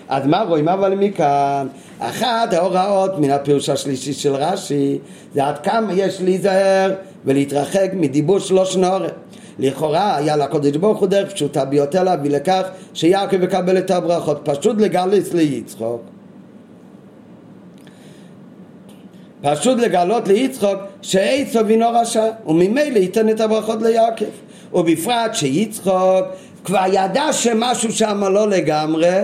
A: אז מה רואים אבל מכאן? אחת ההוראות מן הפירוש השלישי של רש"י זה עד כמה יש להיזהר ולהתרחק מדיבור שלוש נורת. לכאורה היה לקודש ברוך הוא דרך פשוטה ביותר להביא לכך שיעקב יקבל את הברכות, פשוט לגלס ליצחוק. פשוט לגלות ליצחוק שעצו אינו רשע וממילא ייתן את הברכות ליעקב ובפרט שיצחוק כבר ידע שמשהו שם לא לגמרי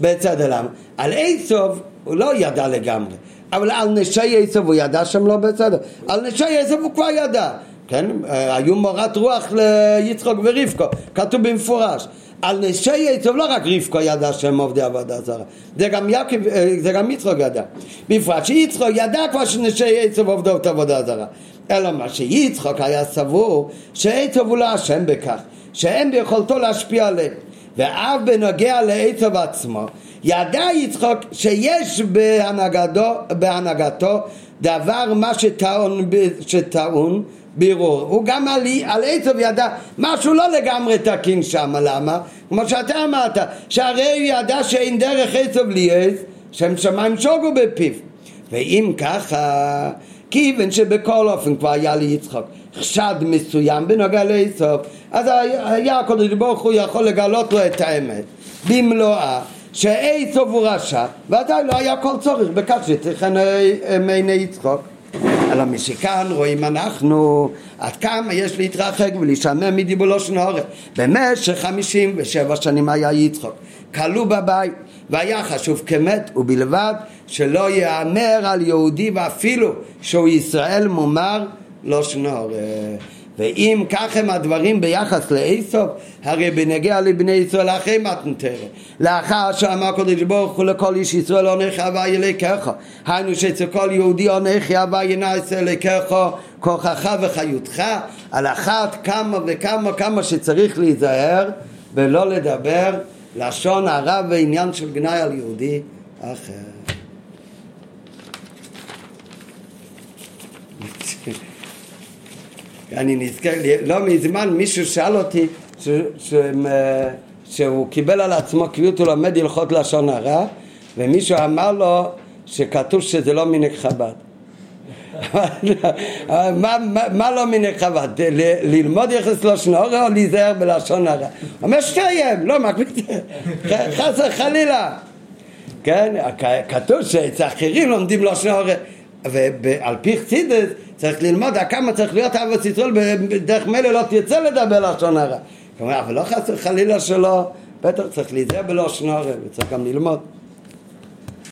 A: בצד אלם על עצוב הוא לא ידע לגמרי אבל על נשי עצוב הוא ידע שהם לא בסדר. על נשי עצוב הוא כבר ידע. כן? היו מורת רוח ליצחוק ורבקו כתוב במפורש. על נשי עצוב לא רק רבקו ידע שהם עובדי עבודה זרה זה גם יעקב, אה, זה גם יצחוק ידע. בפרט שיצחוק ידע כבר שנשי עצוב עובדות עבודה זרה. אלא מה שיצחוק היה סבור שעצוב הוא לא אשם בכך שאין ביכולתו להשפיע עליהם. ואף בנוגע לעצב עצמו ידע יצחוק שיש בהנהגתו, בהנהגתו דבר מה שטעון, שטעון בירור. הוא גם על, על עצב ידע משהו לא לגמרי תקין שם, למה? כמו שאתה אמרת, שהרי הוא ידע שאין דרך עצב ליעז, שם שמיים שוגו בפיו. ואם ככה, כיוון שבכל אופן כבר היה לי יצחוק חשד מסוים בנוגע לעצב, אז היה הקדוש ברוך הוא יכול לגלות לו את האמת במלואה שעצב הוא רשע ועדיין לא היה כל צורך בכך שתכן מעיני יצחוק. אלא משכאן רואים אנחנו עד כמה יש להתרחק ולהישמע מדיבולו של הורה במשך חמישים ושבע שנים היה יצחוק כלוא בבית והיה חשוב כמת ובלבד שלא יאמר על יהודי ואפילו שהוא ישראל מומר לא שנור ואם כך הם הדברים ביחס לאיסוף, הרי בנגיע לבני ישראל אחרי מתנתרא. לאחר שאמר הקדוש ברוך הוא לכל איש ישראל עונך הווה ילקחה. היינו שאצל כל יהודי עונך הווה ינעש אלקחה כוחך וחיותך. על אחת כמה וכמה כמה שצריך להיזהר ולא לדבר לשון הרע ועניין של גנאי על יהודי אחר. אני נזכר, לא מזמן מישהו שאל אותי ש, ש, שהוא קיבל על עצמו קביעות הוא לומד הלכות לשון הרע ומישהו אמר לו שכתוב שזה לא מנהג חב"ד מה, מה, מה לא מנהג חב"ד? ללמוד יחס לשון הרע או להיזהר בלשון הרע? אומר שתיים, לא מקביל, חס וחלילה כן, כתוב שאצל אחרים לומדים לשון הרע ועל פי חסידס צריך ללמוד כמה צריך להיות אהבת ישראל בדרך מילא לא תרצה לדבר לשון הרע. כלומר, אבל לא חס וחלילה שלא, בטח צריך להיזהר בלשון הרע וצריך גם ללמוד.